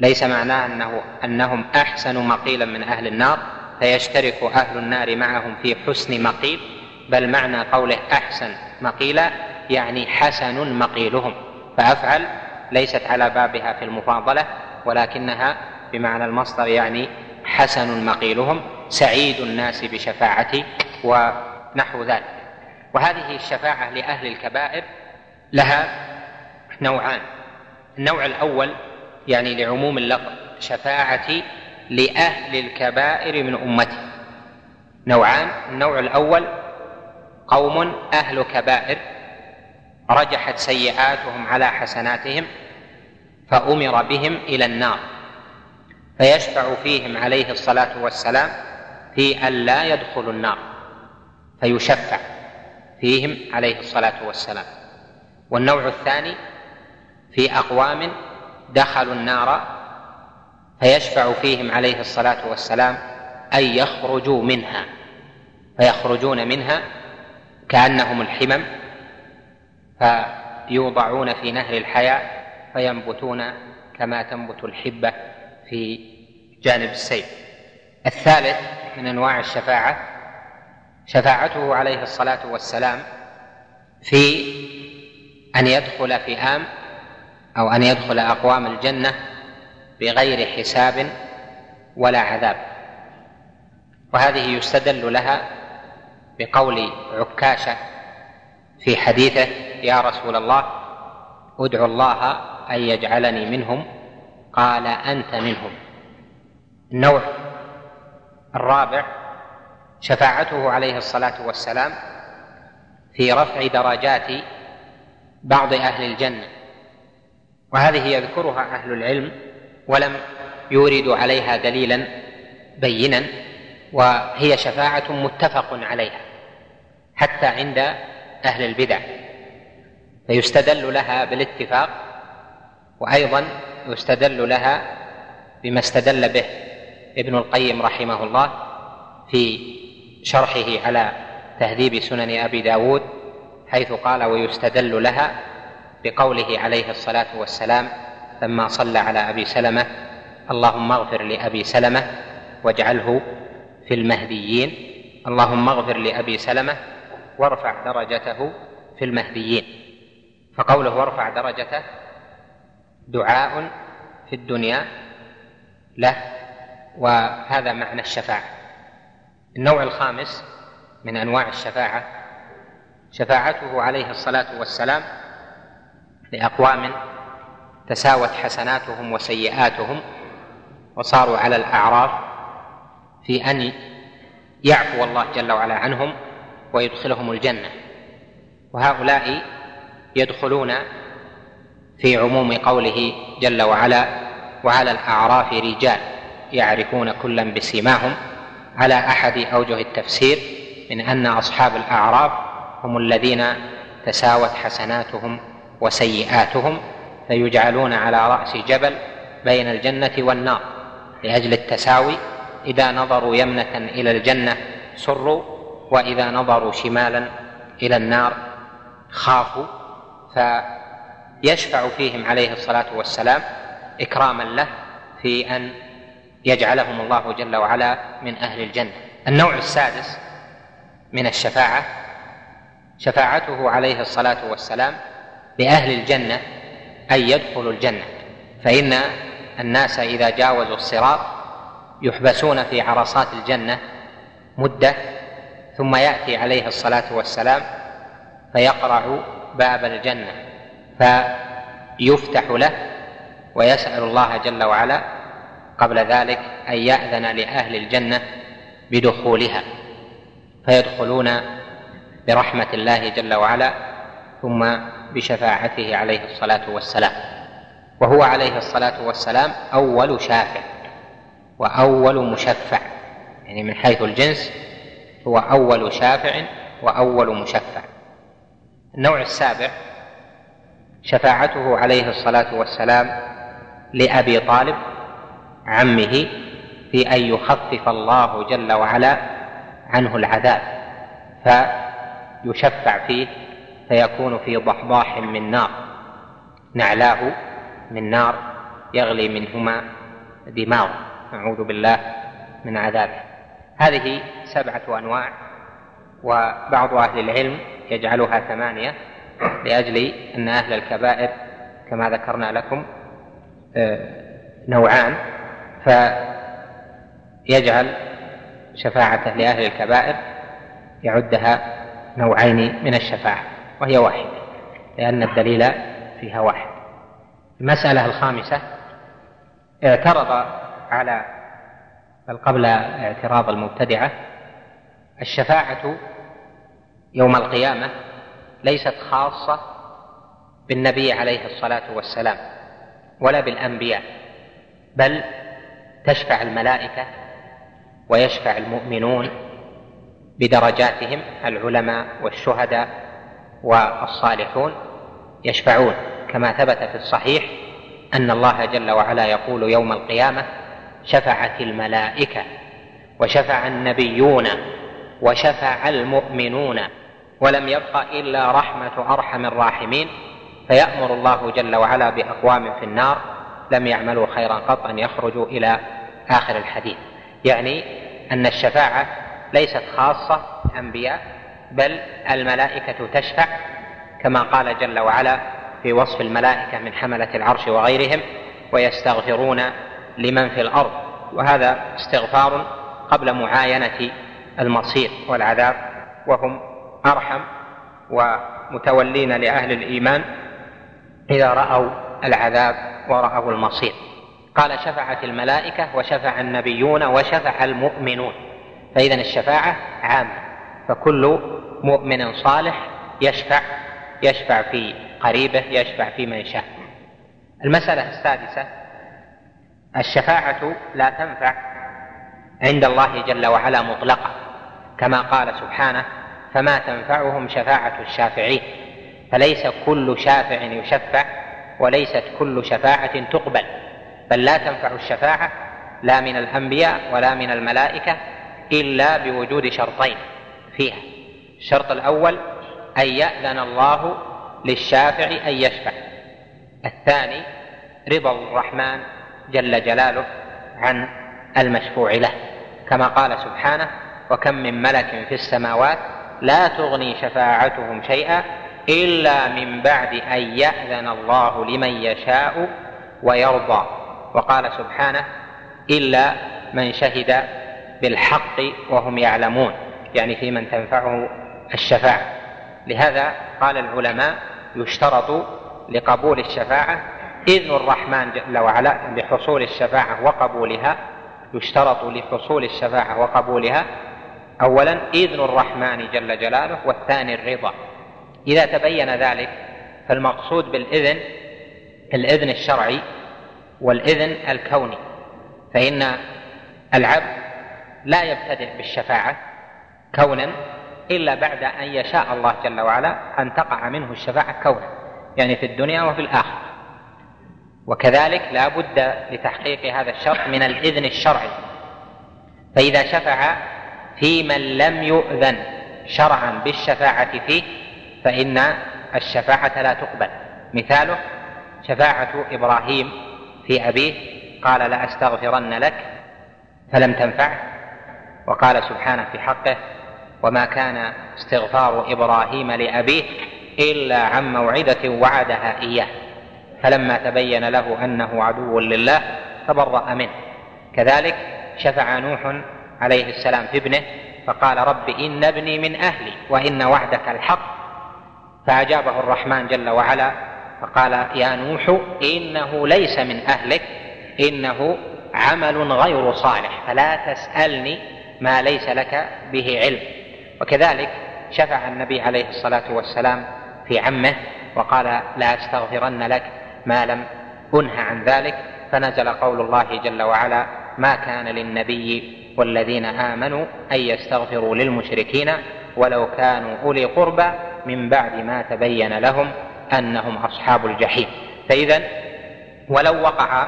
ليس معناه أنه أنهم أحسن مقيلا من أهل النار فيشترك أهل النار معهم في حسن مقيل بل معنى قوله أحسن مقيلا يعني حسن مقيلهم. فأفعل ليست على بابها في المفاضلة ولكنها بمعنى المصدر يعني حسن مقيلهم سعيد الناس بشفاعتي ونحو ذلك. وهذه الشفاعة لأهل الكبائر لها نوعان. النوع الأول يعني لعموم اللفظ شفاعتي لأهل الكبائر من أمتي. نوعان النوع الأول قوم أهل كبائر رجحت سيئاتهم على حسناتهم فأمر بهم إلى النار فيشفع فيهم عليه الصلاة والسلام في أن لا يدخلوا النار فيشفع فيهم عليه الصلاة والسلام. والنوع الثاني في أقوام دخلوا النار فيشفع فيهم عليه الصلاة والسلام أن يخرجوا منها فيخرجون منها كأنهم الحمم فيوضعون في نهر الحياة فينبتون كما تنبت الحبة في جانب السيف الثالث من أنواع الشفاعة شفاعته عليه الصلاة والسلام في أن يدخل فئام أو أن يدخل أقوام الجنة بغير حساب ولا عذاب. وهذه يستدل لها بقول عكاشة في حديثه يا رسول الله ادعو الله أن يجعلني منهم قال أنت منهم. النوع الرابع شفاعته عليه الصلاة والسلام في رفع درجات بعض أهل الجنة. وهذه يذكرها أهل العلم ولم يوردوا عليها دليلا بينا وهي شفاعة متفق عليها حتى عند أهل البدع. فيستدل لها بالاتفاق وأيضا يستدل لها بما استدل به ابن القيم رحمه الله في شرحه على تهذيب سنن أبي داود حيث قال ويستدل لها بقوله عليه الصلاة والسلام لما صلى على أبي سلمة اللهم اغفر لأبي سلمة واجعله في المهديين اللهم اغفر لأبي سلمة وارفع درجته في المهديين فقوله وارفع درجته دعاء في الدنيا له وهذا معنى الشفاعة. النوع الخامس من أنواع الشفاعة شفاعته عليه الصلاة والسلام لأقوام تساوت حسناتهم وسيئاتهم وصاروا على الأعراف في أن يعفو الله جل وعلا عنهم ويدخلهم الجنة. وهؤلاء يدخلون في عموم قوله جل وعلا وعلى الأعراف رجال يعرفون كلا بسيماهم على أحد أوجه التفسير من أن أصحاب الأعراف هم الذين تساوت حسناتهم وسيئاتهم فيجعلون على رأس جبل بين الجنة والنار لأجل التساوي إذا نظروا يمنة إلى الجنة سروا وإذا نظروا شمالا إلى النار خافوا. فيشفع فيهم عليه الصلاة والسلام إكراما له في أن يجعلهم الله جل وعلا من أهل الجنة. النوع السادس من الشفاعة شفاعته عليه الصلاة والسلام لأهل الجنة أن يدخلوا الجنة. فإن الناس إذا جاوزوا الصراط يحبسون في عرصات الجنة مدة ثم يأتي عليه الصلاة والسلام فيقرع باب الجنة فيفتح له ويسأل الله جل وعلا قبل ذلك أن يأذن لأهل الجنة بدخولها فيدخلون برحمة الله جل وعلا ثم بشفاعته عليه الصلاة والسلام. وهو عليه الصلاة والسلام أول شافع وأول مشفع يعني من حيث الجنس هو أول شافع وأول مشفع. النوع السابع شفاعته عليه الصلاة والسلام لأبي طالب عمه في أن يخفف الله جل وعلا عنه العذاب فيشفع فيه فيكون في ضحضاح من نار نعلاه من نار يغلي منهما دماغ نعوذ بالله من عذابه. هذه سبعة أنواع وبعض أهل العلم يجعلها ثمانية لأجل أن أهل الكبائر كما ذكرنا لكم آه، نوعان. فيجعل شفاعته لأهل الكبائر يعدها نوعين من الشفاعة وهي واحدة لأن الدليل فيها واحد. المسألة الخامسة اعترض على بل قبل اعتراض المبتدعة الشفاعة يوم القيامة ليست خاصة بالنبي عليه الصلاة والسلام ولا بالأنبياء بل تشفع الملائكة ويشفع المؤمنون بدرجاتهم العلماء والشهداء والصالحون يشفعون. كما ثبت في الصحيح أن الله جل وعلا يقول يوم القيامة شفعت الملائكة وشفع النبيون وشفع المؤمنون ولم يبق إلا رحمة أرحم الراحمين. فيأمر الله جل وعلا بأقوام في النار. لم يعملوا خيرا قط أن يخرجوا إلى آخر الحديث. يعني أن الشفاعة ليست خاصة أنبياء بل الملائكة تشفع كما قال جل وعلا في وصف الملائكة من حملة العرش وغيرهم ويستغفرون لمن في الأرض. وهذا استغفار قبل معاينة المصير والعذاب وهم أرحم ومتولين لأهل الإيمان إذا رأوا العذاب ورأوا المصير. قال شفعت الملائكة وشفع النبيون وشفع المؤمنون. فإذا الشفاعة عامة. فكل مؤمن صالح يشفع يشفع في قريبه يشفع في من شاء المسألة السادسة الشفاعة لا تنفع عند الله جل وعلا مطلقة كما قال سبحانه فما تنفعهم شفاعة الشافعين فليس كل شافع يشفع وليست كل شفاعة تقبل. بل لا تنفع الشفاعة لا من الأنبياء ولا من الملائكة إلا بوجود شرطين فيها. الشرط الأول أن يأذن الله للشافع أن يشفع. الثاني رضا الرحمن جل جلاله عن المشفوع له. كما قال سبحانه وكم من ملك في السماوات لا تغني شفاعتهم شيئا إلا من بعد أن يأذن الله لمن يشاء ويرضى. وقال سبحانه إلا من شهد بالحق وهم يعلمون. يعني في من تنفعه الشفاعة. لهذا قال العلماء يشترط لقبول الشفاعة إذن الرحمن جل وعلا لحصول الشفاعة وقبولها يشترط لحصول الشفاعة وقبولها أولا إذن الرحمن جل جلاله والثاني الرضا. إذا تبين ذلك فالمقصود بالإذن الإذن الشرعي والإذن الكوني فإن العبد لا يبتدئ بالشفاعة كونا إلا بعد أن يشاء الله جل وعلا أن تقع منه الشفاعة كونا يعني في الدنيا وفي الآخرة. وكذلك لا بد لتحقيق هذا الشرط من الإذن الشرعي. فإذا شفع في من لم يؤذن شرعا بالشفاعة فيه فإن الشفاعة لا تقبل. مثاله شفاعة إبراهيم في أبيه قال لأستغفرن لك فلم تنفعه. وقال سبحانه في حقه وما كان استغفار إبراهيم لأبيه إلا عن موعدة وعدها إياه. فلما تبين له أنه عدو لله تبرأ منه. كذلك شفع نوح عليه السلام في ابنه فقال رب إن ابني من أهلي وإن وعدك الحق. فأجابه الرحمن جل وعلا فقال يا نوح إنه ليس من أهلك إنه عمل غير صالح فلا تسألني ما ليس لك به علم. وكذلك شفع النبي عليه الصلاة والسلام في عمه وقال لا أستغفرن لك ما لم أنه عن ذلك. فنزل قول الله جل وعلا ما كان للنبي والذين آمنوا أن يستغفروا للمشركين ولو كانوا أولي قربى من بعد ما تبين لهم أنهم أصحاب الجحيم. فإذا ولو وقع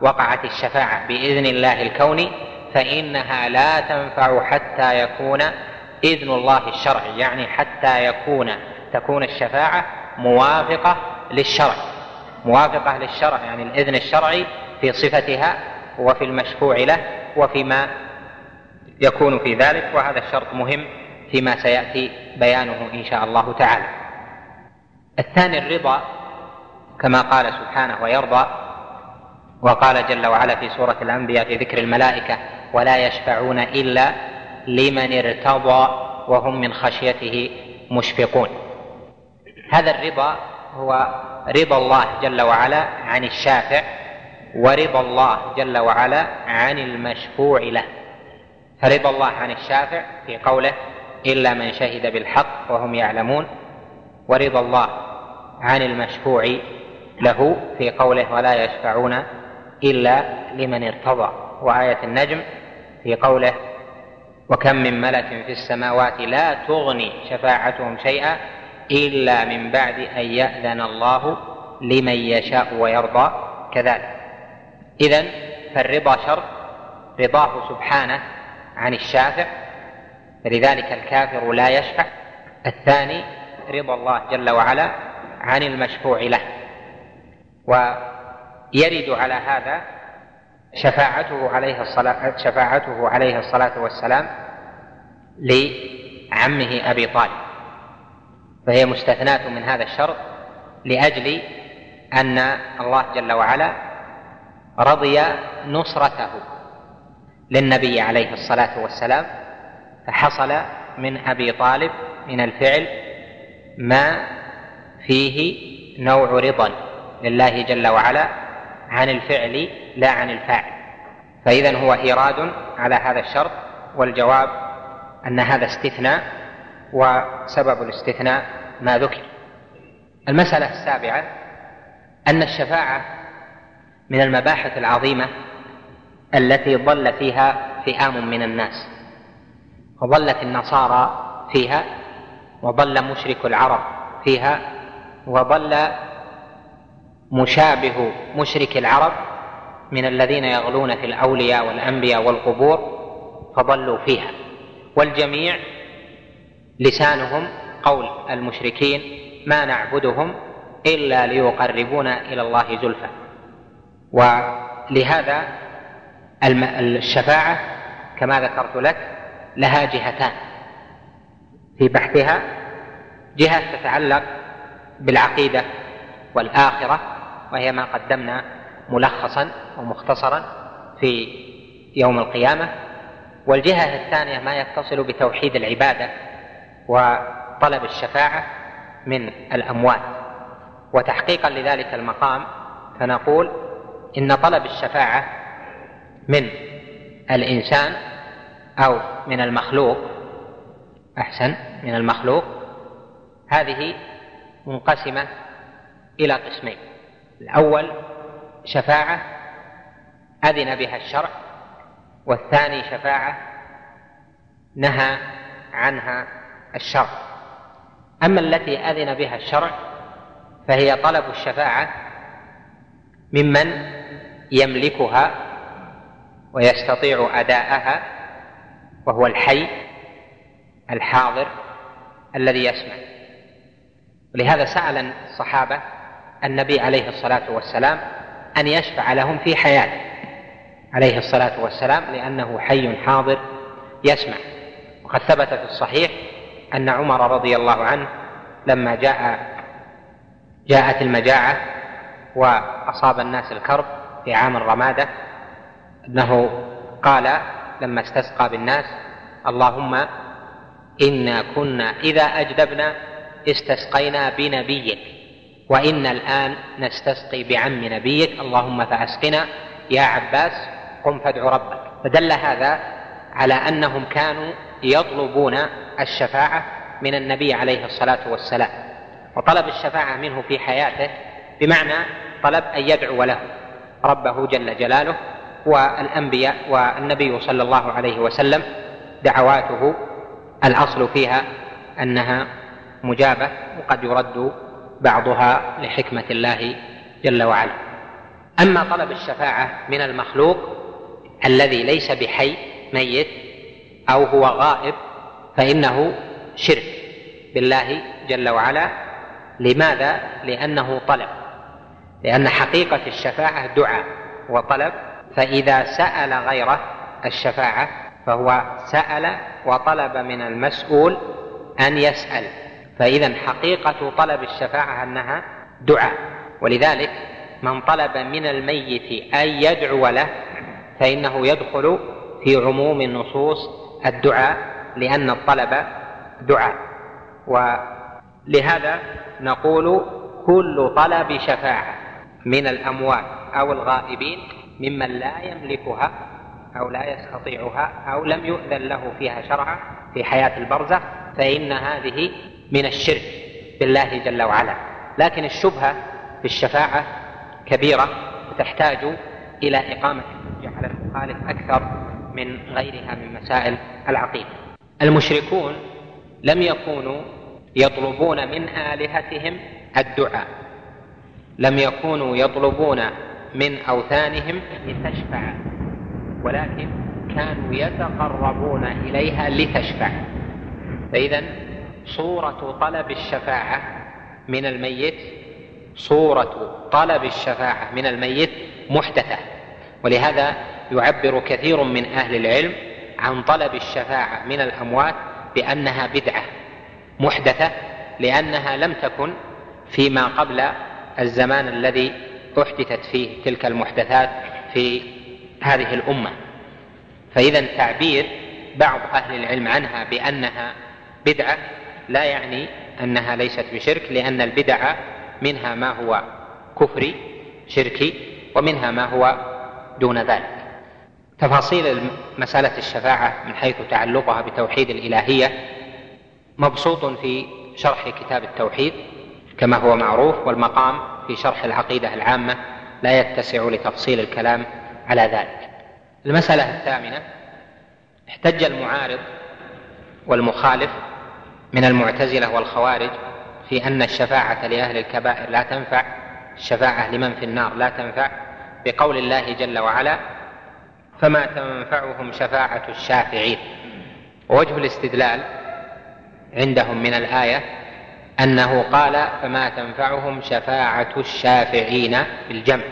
وقعت الشفاعة بإذن الله الكوني فإنها لا تنفع حتى يكون إذن الله الشرعي يعني حتى يكون تكون الشفاعة موافقة للشرع. موافقة للشرع يعني الإذن الشرعي في صفتها وفي المشفوع له وفيما يكون في ذلك وهذا الشرط مهم فيما سيأتي بيانه إن شاء الله تعالى. الثاني الرضا كما قال سبحانه ويرضى وقال جل وعلا في سورة الأنبياء في ذكر الملائكة ولا يشفعون إلا لمن ارتضى وهم من خشيته مشفقون. هذا الرضا هو رضا الله جل وعلا عن الشافع ورضا الله جل وعلا عن المشفوع له. فرضا الله عن الشافع في قوله إلا من شهد بالحق وهم يعلمون ورضا الله عن المشفوع له في قوله ولا يشفعون إلا لمن ارتضى وآية النجم في قوله وكم من ملك في السماوات لا تغني شفاعتهم شيئا إلا من بعد أن يأذن الله لمن يشاء ويرضى كذلك. إذا فالرضا شرط رضاه سبحانه عن الشافع فلذلك الكافر لا يشفع. الثاني رضا الله جل وعلا عن المشفوع له. ويرد على هذا شفاعته عليه الصلاة شفاعته عليه الصلاة والسلام لعمه أبي طالب. فهي مستثناة من هذا الشرط لأجل أن الله جل وعلا رضي نصرته. للنبي عليه الصلاة والسلام فحصل من أبي طالب من الفعل ما فيه نوع رضا لله جل وعلا عن الفعل لا عن الفاعل. فإذا هو إيراد على هذا الشرط والجواب أن هذا استثناء وسبب الاستثناء ما ذكر. المسألة السابعة أن الشفاعة من المباحث العظيمة التي ضل فيها فئام من الناس. وضلت النصارى فيها وضل مشرك العرب فيها وضل مشابه مشرك العرب من الذين يغلون في الأولياء والأنبياء والقبور فضلوا فيها. والجميع لسانهم قول المشركين ما نعبدهم إلا ليقربونا إلى الله زلفى. ولهذا الشفاعة كما ذكرت لك لها جهتان. في بحثها جهة تتعلق بالعقيدة والآخرة وهي ما قدمنا ملخصا ومختصرا في يوم القيامة. والجهة الثانية ما يتصل بتوحيد العبادة وطلب الشفاعة من الأموات. وتحقيقا لذلك المقام فنقول إن طلب الشفاعة من الإنسان أو من المخلوق. أحسن من المخلوق. هذه منقسمة إلى قسمين. الأول شفاعة أذن بها الشرع والثاني شفاعة نهى عنها الشرع. أما التي أذن بها الشرع فهي طلب الشفاعة ممن يملكها ويستطيع أداءها وهو الحي الحاضر الذي يسمع. ولهذا سأل الصحابة النبي عليه الصلاة والسلام أن يشفع لهم في حياته. عليه الصلاة والسلام لأنه حي حاضر يسمع. وقد ثبت في الصحيح أن عمر رضي الله عنه لما جاء جاءت المجاعة وأصاب الناس الكرب في عام الرمادة أنه قال لما استسقى بالناس اللهم إنا كنا إذا أجدبنا استسقينا بنبيك وإن الآن نستسقي بعم نبيك اللهم فأسقنا. يا عباس قم فادع ربك. فدل هذا على أنهم كانوا يطلبون الشفاعة من النبي عليه الصلاة والسلام وطلب الشفاعة منه في حياته بمعنى طلب أن يدعو له ربه جل جلاله والأنبياء والنبي صلى الله عليه وسلم دعواته الأصل فيها أنها مجابة وقد يرد بعضها لحكمة الله جل وعلا. أما طلب الشفاعة من المخلوق الذي ليس بحي ميت أو هو غائب فإنه شرك بالله جل وعلا. لماذا؟ لأنه طلب. لأن حقيقة الشفاعة دعاء وطلب. فإذا سأل غيره الشفاعة فهو سأل وطلب من المسؤول أن يسأل. فإذا حقيقة طلب الشفاعة أنها دعاء. ولذلك من طلب من الميت أن يدعو له فإنه يدخل في عموم النصوص الدعاء لأن الطلب دعاء. ولهذا نقول كل طلب شفاعة من الأموات أو الغائبين ممن لا يملكها أو لا يستطيعها أو لم يؤذن له فيها شرعا في حياة البرزخ فإن هذه من الشرك بالله جل وعلا. لكن الشبهة في الشفاعة كبيرة وتحتاج إلى إقامة الحجة على المخالف أكثر من غيرها من مسائل العقيدة. المشركون لم يكونوا يطلبون من آلهتهم الدعاء. لم يكونوا يطلبون من أوثانهم لتشفع. ولكن كانوا يتقربون إليها لتشفع. فإذا صورة طلب الشفاعة من الميت صورة طلب الشفاعة من الميت محدثة. ولهذا يعبر كثير من أهل العلم عن طلب الشفاعة من الأموات بأنها بدعة محدثة لأنها لم تكن فيما قبل الزمان الذي أحدثت فيه تلك المحدثات في هذه الأمة. فإذا تعبير بعض أهل العلم عنها بأنها بدعة لا يعني أنها ليست بشرك لأن البدع منها ما هو كفري شركي ومنها ما هو دون ذلك. تفاصيل مسألة الشفاعة من حيث تعلقها بتوحيد الإلهية مبسوط في شرح كتاب التوحيد كما هو معروف والمقام في شرح العقيدة العامة لا يتسع لتفصيل الكلام على ذلك. المسألة الثامنة احتج المعارض والمخالف من المعتزلة والخوارج في أن الشفاعة لأهل الكبائر لا تنفع الشفاعة لمن في النار لا تنفع بقول الله جل وعلا فما تنفعهم شفاعة الشافعين. ووجه الاستدلال عندهم من الآية أنه قال فما تنفعهم شفاعة الشافعين بالجمع.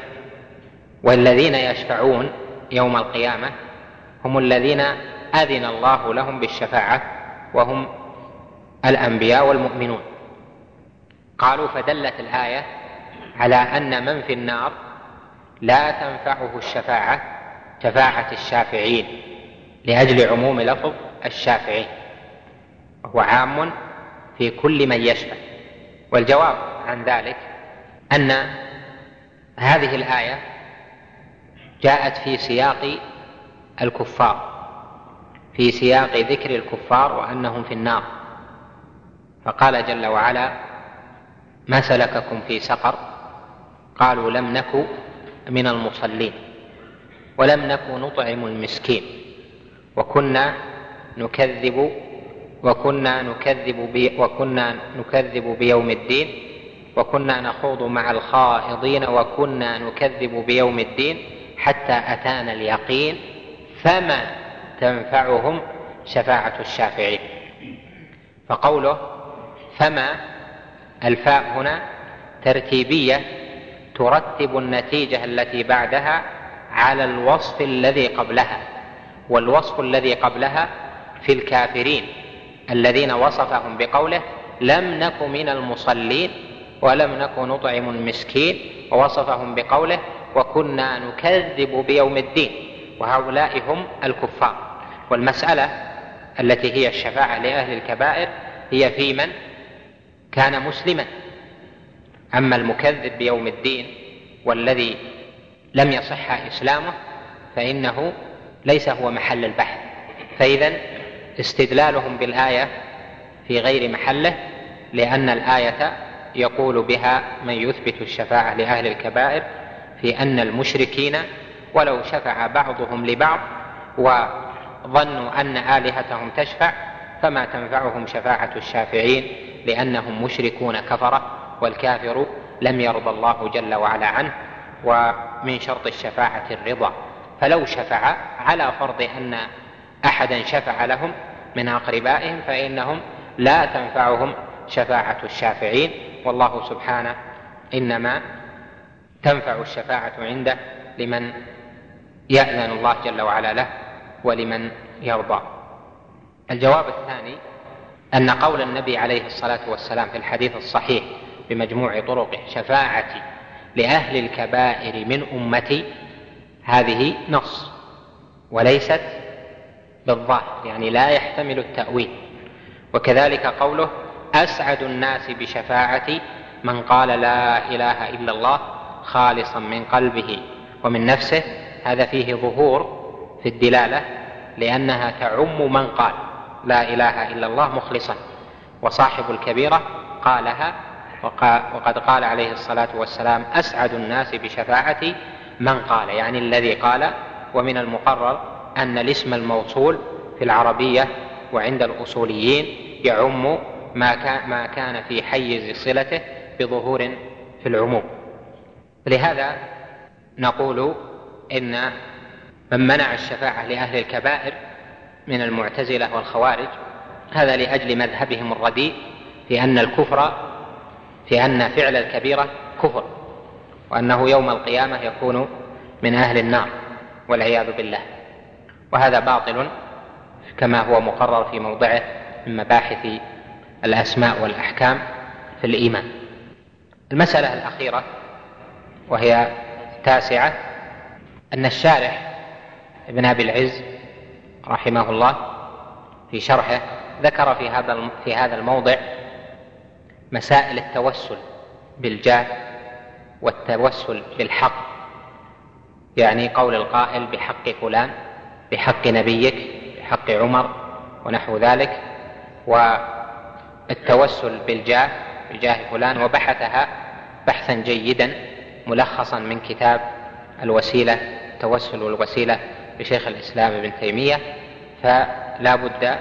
والذين يشفعون يوم القيامة هم الذين أذن الله لهم بالشفاعة وهم الأنبياء والمؤمنون. قالوا فدلت الآية على أن من في النار لا تنفعه الشفاعة شفاعة الشافعين لأجل عموم لفظ الشافعين. وهو عام في كل من يشفع والجواب عن ذلك أن هذه الآية جاءت في سياق الكفار في سياق ذكر الكفار وأنهم في النار. فقال جل وعلا ما سلككم في سقر؟ قالوا لم نك من المصلين ولم نك نطعم المسكين وكنا نكذب وكنا نكذب بي وكنا نكذب بيوم الدين وكنا نخوض مع الخائضين وكنا نكذب بيوم الدين حتى أتانا اليقين فما تنفعهم شفاعة الشافعين. فقوله فما الفاء هنا ترتيبية ترتب النتيجة التي بعدها على الوصف الذي قبلها والوصف الذي قبلها في الكافرين. الذين وصفهم بقوله لم نك من المصلين ولم نك نطعم المسكين ووصفهم بقوله وكنا نكذب بيوم الدين وهؤلاء هم الكفار. والمسألة التي هي الشفاعة لأهل الكبائر هي في من؟ كان مسلما. أما المكذب بيوم الدين والذي لم يصح إسلامه فإنه ليس هو محل البحث. فإذا استدلالهم بالآية في غير محله لأن الآية يقول بها من يثبت الشفاعة لأهل الكبائر في أن المشركين ولو شفع بعضهم لبعض وظنوا أن آلهتهم تشفع فما تنفعهم شفاعة الشافعين لأنهم مشركون كفرة والكافر لم يرضى الله جل وعلا عنه ومن شرط الشفاعة الرضا. فلو شفع على فرض أن أحدا شفع لهم من أقربائهم فإنهم لا تنفعهم شفاعة الشافعين. والله سبحانه إنما تنفع الشفاعة عنده لمن يأذن الله جل وعلا له ولمن يرضى. الجواب الثاني أن قول النبي عليه الصلاة والسلام في الحديث الصحيح بمجموع طرقه شفاعتي لأهل الكبائر من أمتي هذه نص وليست بالظاهر يعني لا يحتمل التأويل. وكذلك قوله أسعد الناس بشفاعتي من قال لا إله إلا الله خالصا من قلبه ومن نفسه هذا فيه ظهور في الدلالة لأنها تعم من قال لا إله إلا الله مخلصا. وصاحب الكبيرة قالها وقد قال عليه الصلاة والسلام أسعد الناس بشفاعتي من قال يعني الذي قال ومن المقرر أن الاسم الموصول في العربية وعند الأصوليين يعم ما كان, ما كان في حيز صلته بظهور في العموم. لهذا نقول إن من منع الشفاعة لأهل الكبائر من المعتزلة والخوارج هذا لأجل مذهبهم الرديء في أن الكفر في أن فعل الكبيرة كفر وأنه يوم القيامة يكون من أهل النار والعياذ بالله. وهذا باطل كما هو مقرر في موضعه من مباحث الأسماء والأحكام في الإيمان. المسألة الأخيرة وهي تاسعة أن الشارح ابن أبي العز رحمه الله في شرحه ذكر في هذا في هذا الموضع مسائل التوسل بالجاه والتوسل بالحق يعني قول القائل بحق فلان بحق نبيك بحق عمر ونحو ذلك والتوسل بالجاه بجاه فلان وبحثها بحثا جيدا ملخصا من كتاب الوسيلة التوسل والوسيله لشيخ الإسلام ابن تيمية فلا بد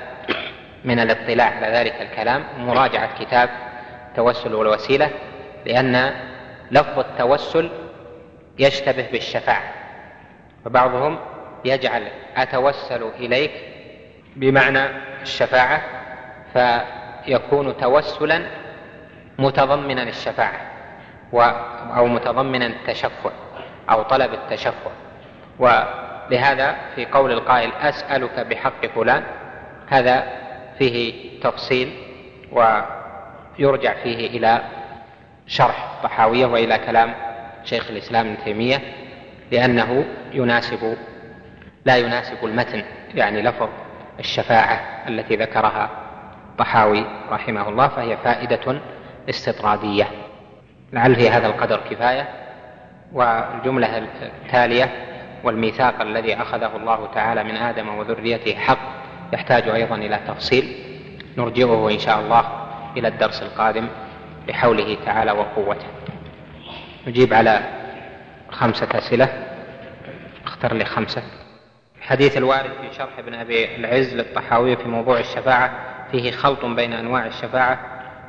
من الاطلاع على ذلك الكلام ومراجعه كتاب التوسل والوسيلة لأن لفظ التوسل يشتبه بالشفاعة. فبعضهم يجعل أتوسل إليك بمعنى الشفاعة فيكون توسلا متضمنا الشفاعة أو متضمنا التشفع أو طلب التشفع. ولهذا في قول القائل أسألك بحق فلان هذا فيه تفصيل ويرجع فيه إلى شرح طحاوية وإلى كلام شيخ الإسلام ابن تيمية لأنه يناسب لا يناسب المتن يعني لفظ الشفاعة التي ذكرها طحاوي رحمه الله فهي فائدة استطرادية. لعل في هذا القدر كفاية. والجملة التالية والميثاق الذي أخذه الله تعالى من آدم وذريته حق يحتاج أيضا إلى تفصيل. نرجعه إن شاء الله إلى الدرس القادم بحوله تعالى وقوته. نجيب على خمسة أسئلة. اختر لي خمسة. الحديث الوارد في شرح ابن أبي العز للطحاوي في موضوع الشفاعة فيه خلط بين أنواع الشفاعة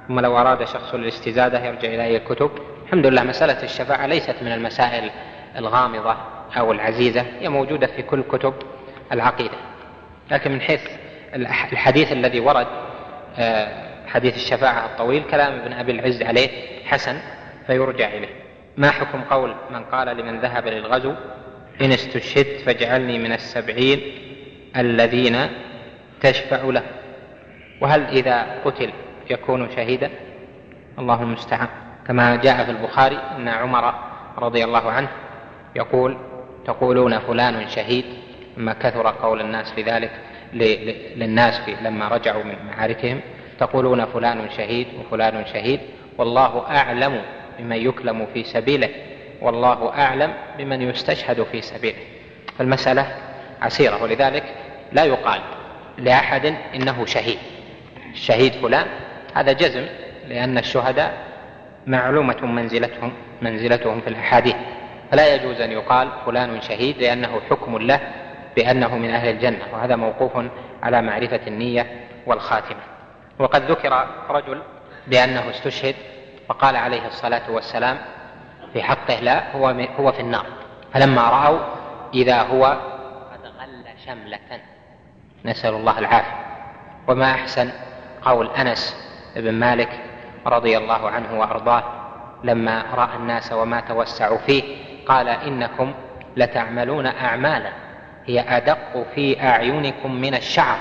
ثم لو أراد شخص الاستزادة يرجع إلى أي الكتب الحمد لله مسألة الشفاعة ليست من المسائل الغامضة أو العزيزة هي موجودة في كل كتب العقيدة. لكن من حيث الحديث الذي ورد آه، حديث الشفاعة الطويل كلام ابن أبي العز عليه حسن فيرجع إليه. ما حكم قول من قال لمن ذهب للغزو؟ إن استشهدت فاجعلني من السبعين الذين تشفع له وهل إذا قتل يكون شهيدا؟ الله المستعان. كما جاء في البخاري أن عمر رضي الله عنه يقول تقولون فلان شهيد؟ لما كثر قول الناس بذلك للناس في لما رجعوا من معاركهم تقولون فلان شهيد وفلان شهيد والله أعلم بمن يكلم في سبيله. والله أعلم بمن يستشهد في سبيله. فالمسألة عسيرة ولذلك لا يقال لأحد إنه شهيد. الشهيد فلان هذا جزم لأن الشهداء معلومة منزلتهم منزلتهم في الأحاديث. فلا يجوز أن يقال فلان شهيد لأنه حكم له بأنه من أهل الجنة وهذا موقوف على معرفة النية والخاتمة. وقد ذكر رجل بأنه استشهد وقال عليه الصلاة والسلام في حقه لا هو هو في النار. فلما رأوا إذا هو قد غل شملة. نسأل الله العافية. وما أحسن قول أنس بن مالك رضي الله عنه وأرضاه لما رأى الناس وما توسعوا فيه قال إنكم لتعملون أعمالا هي أدق في أعينكم من الشعر.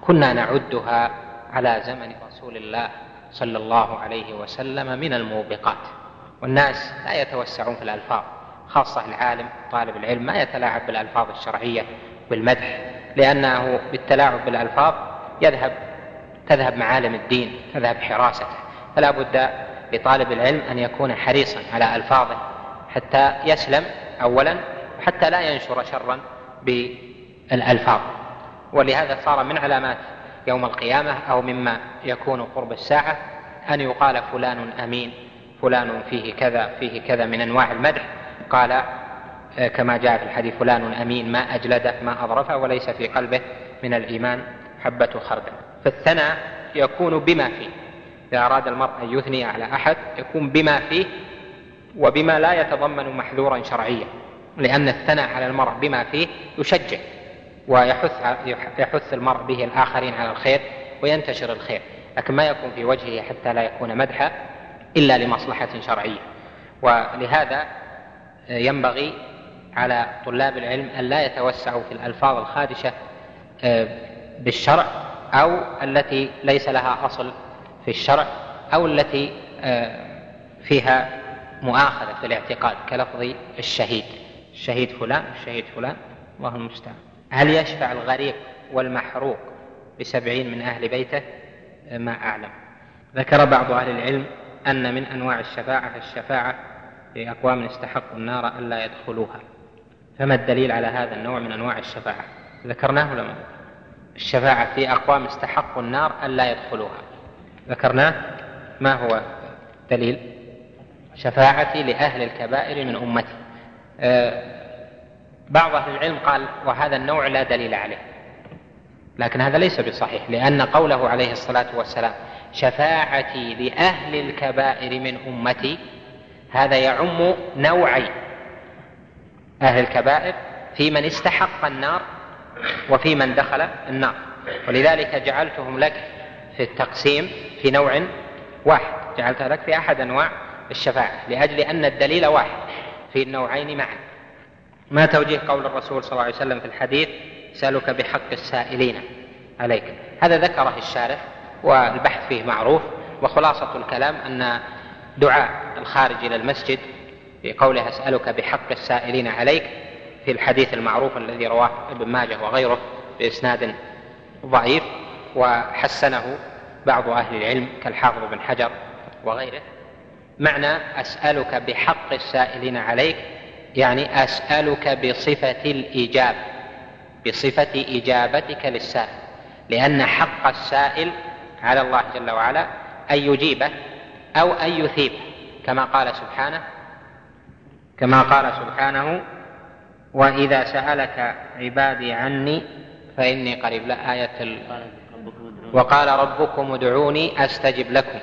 كنا نعدها على زمن رسول الله صلى الله عليه وسلم من الموبقات. والناس لا يتوسعون في الألفاظ خاصة العالم طالب العلم ما يتلاعب بالألفاظ الشرعية بالمدح لأنه بالتلاعب بالألفاظ يذهب تذهب معالم الدين تذهب حراسته فلا بد لطالب العلم أن يكون حريصا على ألفاظه حتى يسلم أولا حتى لا ينشر شرا الألفاظ ولهذا صار من علامات يوم القيامة أو مما يكون قرب الساعة أن يقال فلان أمين. فلان فيه كذا فيه كذا من أنواع المدح. قال آه، كما جاء في الحديث فلان أمين ما أجلده ما أظرفه وليس في قلبه من الإيمان حبة خردل. فالثناء يكون بما فيه. إذا أراد المرء أن يثني على أحد يكون بما فيه وبما لا يتضمن محذورا شرعيا. لأن الثناء على المرء بما فيه يشجع ويحث يحث المرء به الآخرين على الخير وينتشر الخير. لكن ما يكون في وجهه حتى لا يكون مدحا. إلا لمصلحة شرعية. ولهذا ينبغي على طلاب العلم أن لا يتوسعوا في الألفاظ الخادشة آه، بالشرع أو التي ليس لها أصل في الشرع أو التي آه، فيها مؤاخذة في الاعتقاد كلفظ الشهيد. الشهيد فلان الشهيد فلان الله المستعان. هل يشفع الغريق والمحروق بسبعين من أهل بيته؟ ما أعلم. ذكر بعض أهل العلم أن من أنواع الشفاعة الشفاعة في أقوام استحقوا النار ألا يدخلوها. فما الدليل على هذا النوع من أنواع الشفاعة؟ ذكرناه لما الشفاعة في أقوام استحقوا النار ألا يدخلوها. ذكرناه؟ ما هو دليل؟ شفاعتي لأهل الكبائر من أمتي. آه، بعض أهل العلم قال وهذا النوع لا دليل عليه. لكن هذا ليس بصحيح لأن قوله عليه الصلاة والسلام شفاعتي لأهل الكبائر من أمتي هذا يعم نوعي أهل الكبائر في من استحق النار وفي من دخل النار. ولذلك جعلتهم لك في التقسيم في نوع واحد. جعلتها لك في أحد أنواع الشفاعة لأجل أن الدليل واحد في النوعين معا. ما توجيه قول الرسول صلى الله عليه وسلم في الحديث؟ سألك بحق السائلين عليك. هذا ذكره الشارح والبحث فيه معروف وخلاصة الكلام أن دعاء الخارج إلى المسجد في قوله أسألك بحق السائلين عليك في الحديث المعروف الذي رواه ابن ماجه وغيره بإسناد ضعيف وحسنه بعض أهل العلم كالحافظ بن حجر وغيره. معنى أسألك بحق السائلين عليك يعني أسألك بصفة الإجابة بصفة إجابتك للسائل لأن حق السائل على الله جل وعلا أن يجيبه أو أن يثيبه كما قال سبحانه كما قال سبحانه وإذا سألك عبادي عني فإني قريب. لا آية ال... وقال ربكم ادعوني أستجب لكم.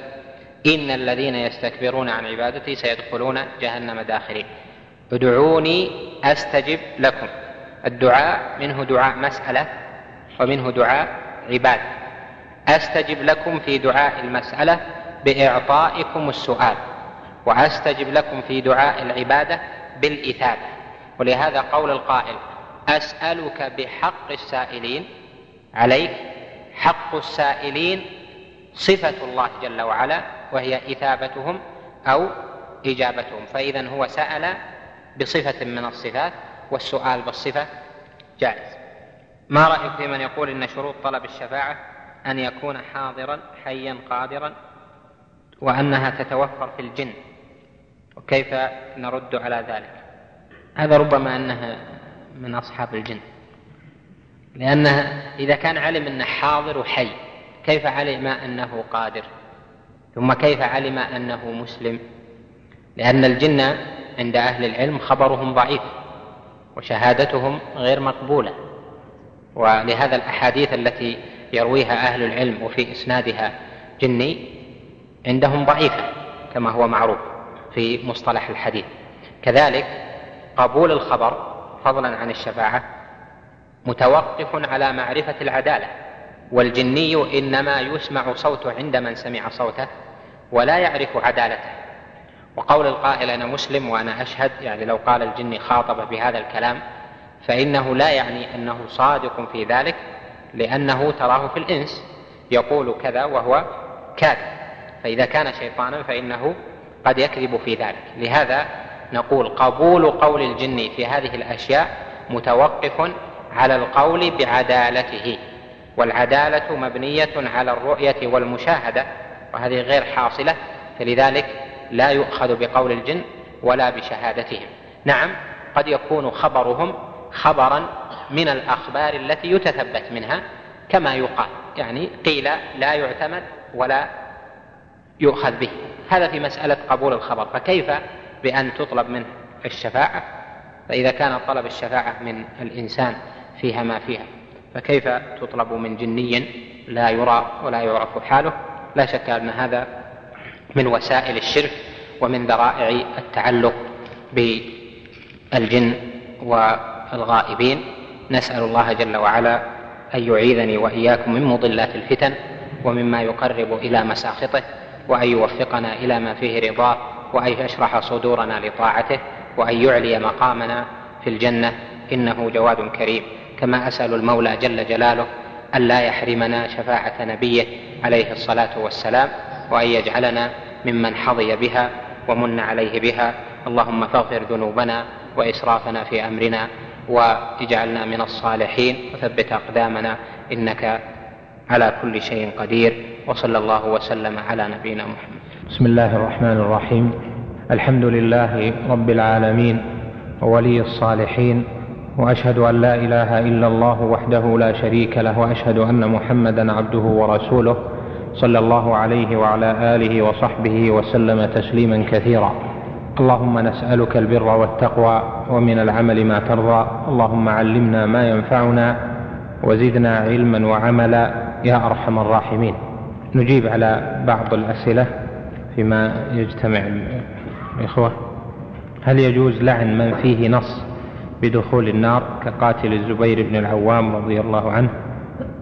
إن الذين يستكبرون عن عبادتي سيدخلون جهنم داخرين. ادعوني أستجب لكم. الدعاء منه دعاء مسألة ومنه دعاء عبادة أستجب لكم في دعاء المسألة بإعطائكم السؤال وأستجب لكم في دعاء العبادة بالإثابة. ولهذا قول القائل أسألك بحق السائلين عليك حق السائلين صفة الله جل وعلا وهي إثابتهم أو إجابتهم. فإذا هو سأل بصفة من الصفات والسؤال بالصفة جائز. ما رأيك في من يقول إن شروط طلب الشفاعة أن يكون حاضرا حيا قادرا وأنها تتوفر في الجن؟ وكيف نرد على ذلك؟ هذا ربما أنها من أصحاب الجن. لأنها إذا كان علم أنه حاضر وحي كيف علم أنه قادر؟ ثم كيف علم أنه مسلم؟ لأن الجن عند أهل العلم خبرهم ضعيف. وشهادتهم غير مقبولة. ولهذا الأحاديث التي يرويها أهل العلم وفي إسنادها جني عندهم ضعيفة كما هو معروف في مصطلح الحديث. كذلك قبول الخبر فضلا عن الشفاعة متوقف على معرفة العدالة والجني إنما يسمع صوته عند من سمع صوته ولا يعرف عدالته. وقول القائل أنا مسلم وأنا أشهد يعني لو قال الجني خاطب بهذا الكلام فإنه لا يعني أنه صادق في ذلك لأنه تراه في الإنس يقول كذا وهو كاذب. فإذا كان شيطانا فإنه قد يكذب في ذلك. لهذا نقول قبول قول الجن في هذه الأشياء متوقف على القول بعدالته والعدالة مبنية على الرؤية والمشاهدة وهذه غير حاصلة. فلذلك لا يؤخذ بقول الجن ولا بشهادتهم. نعم قد يكون خبرهم خبرا من الأخبار التي يتثبت منها كما يقال. يعني قيل لا يعتمد ولا يؤخذ به. هذا في مسألة قبول الخبر. فكيف بأن تطلب منه الشفاعة؟ فإذا كان طلب الشفاعة من الإنسان فيها ما فيها. فكيف تطلب من جني لا يرى ولا يعرف حاله؟ لا شك أن هذا من وسائل الشرك ومن ذرائع التعلق بالجن والغائبين. نسأل الله جل وعلا أن يعيذني وإياكم من مضلات الفتن ومما يقرب إلى مساخطه وأن يوفقنا إلى ما فيه رضاه وأن يشرح صدورنا لطاعته وأن يعلي مقامنا في الجنة. إنه جواد كريم. كما أسأل المولى جل جلاله أن لا يحرمنا شفاعة نبيه عليه الصلاة والسلام وأن يجعلنا ممن حظي بها ومن عليه بها. اللهم فاغفر ذنوبنا وإسرافنا في أمرنا واجعلنا من الصالحين. وثبت أقدامنا إنك على كل شيء قدير. وصلى الله وسلم على نبينا محمد. بسم الله الرحمن الرحيم. الحمد لله رب العالمين وولي الصالحين. وأشهد أن لا إله إلا الله وحده لا شريك له. وأشهد أن محمدا عبده ورسوله. صلى الله عليه وعلى آله وصحبه وسلم تسليما كثيرا. اللهم نسألك البر والتقوى ومن العمل ما ترضى. اللهم علمنا ما ينفعنا وزدنا علما وعملا يا أرحم الراحمين. نجيب على بعض الأسئلة فيما يجتمع الإخوة. هل يجوز لعن من فيه نص بدخول النار كقاتل الزبير بن العوام رضي الله عنه؟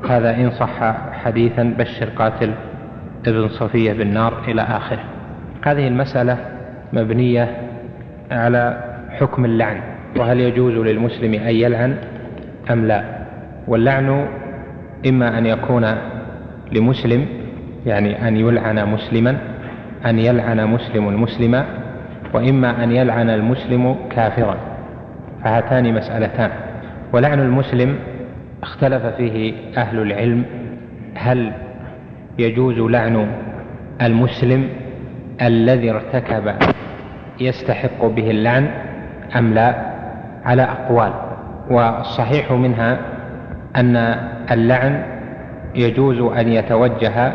هذا إن صح حديثا بشر قاتل ابن صفية بالنار إلى آخره. هذه المسألة مبنية على حكم اللعن وهل يجوز للمسلم أن يلعن أم لا؟ واللعن إما أن يكون لمسلم يعني أن يلعن مسلما أن يلعن مسلم مسلما وإما أن يلعن المسلم كافرا. فهاتان مسألتان. ولعن المسلم اختلف فيه أهل العلم هل يجوز لعن المسلم الذي ارتكب يستحق به اللعن أم لا؟ على أقوال. والصحيح منها أن اللعن يجوز أن يتوجه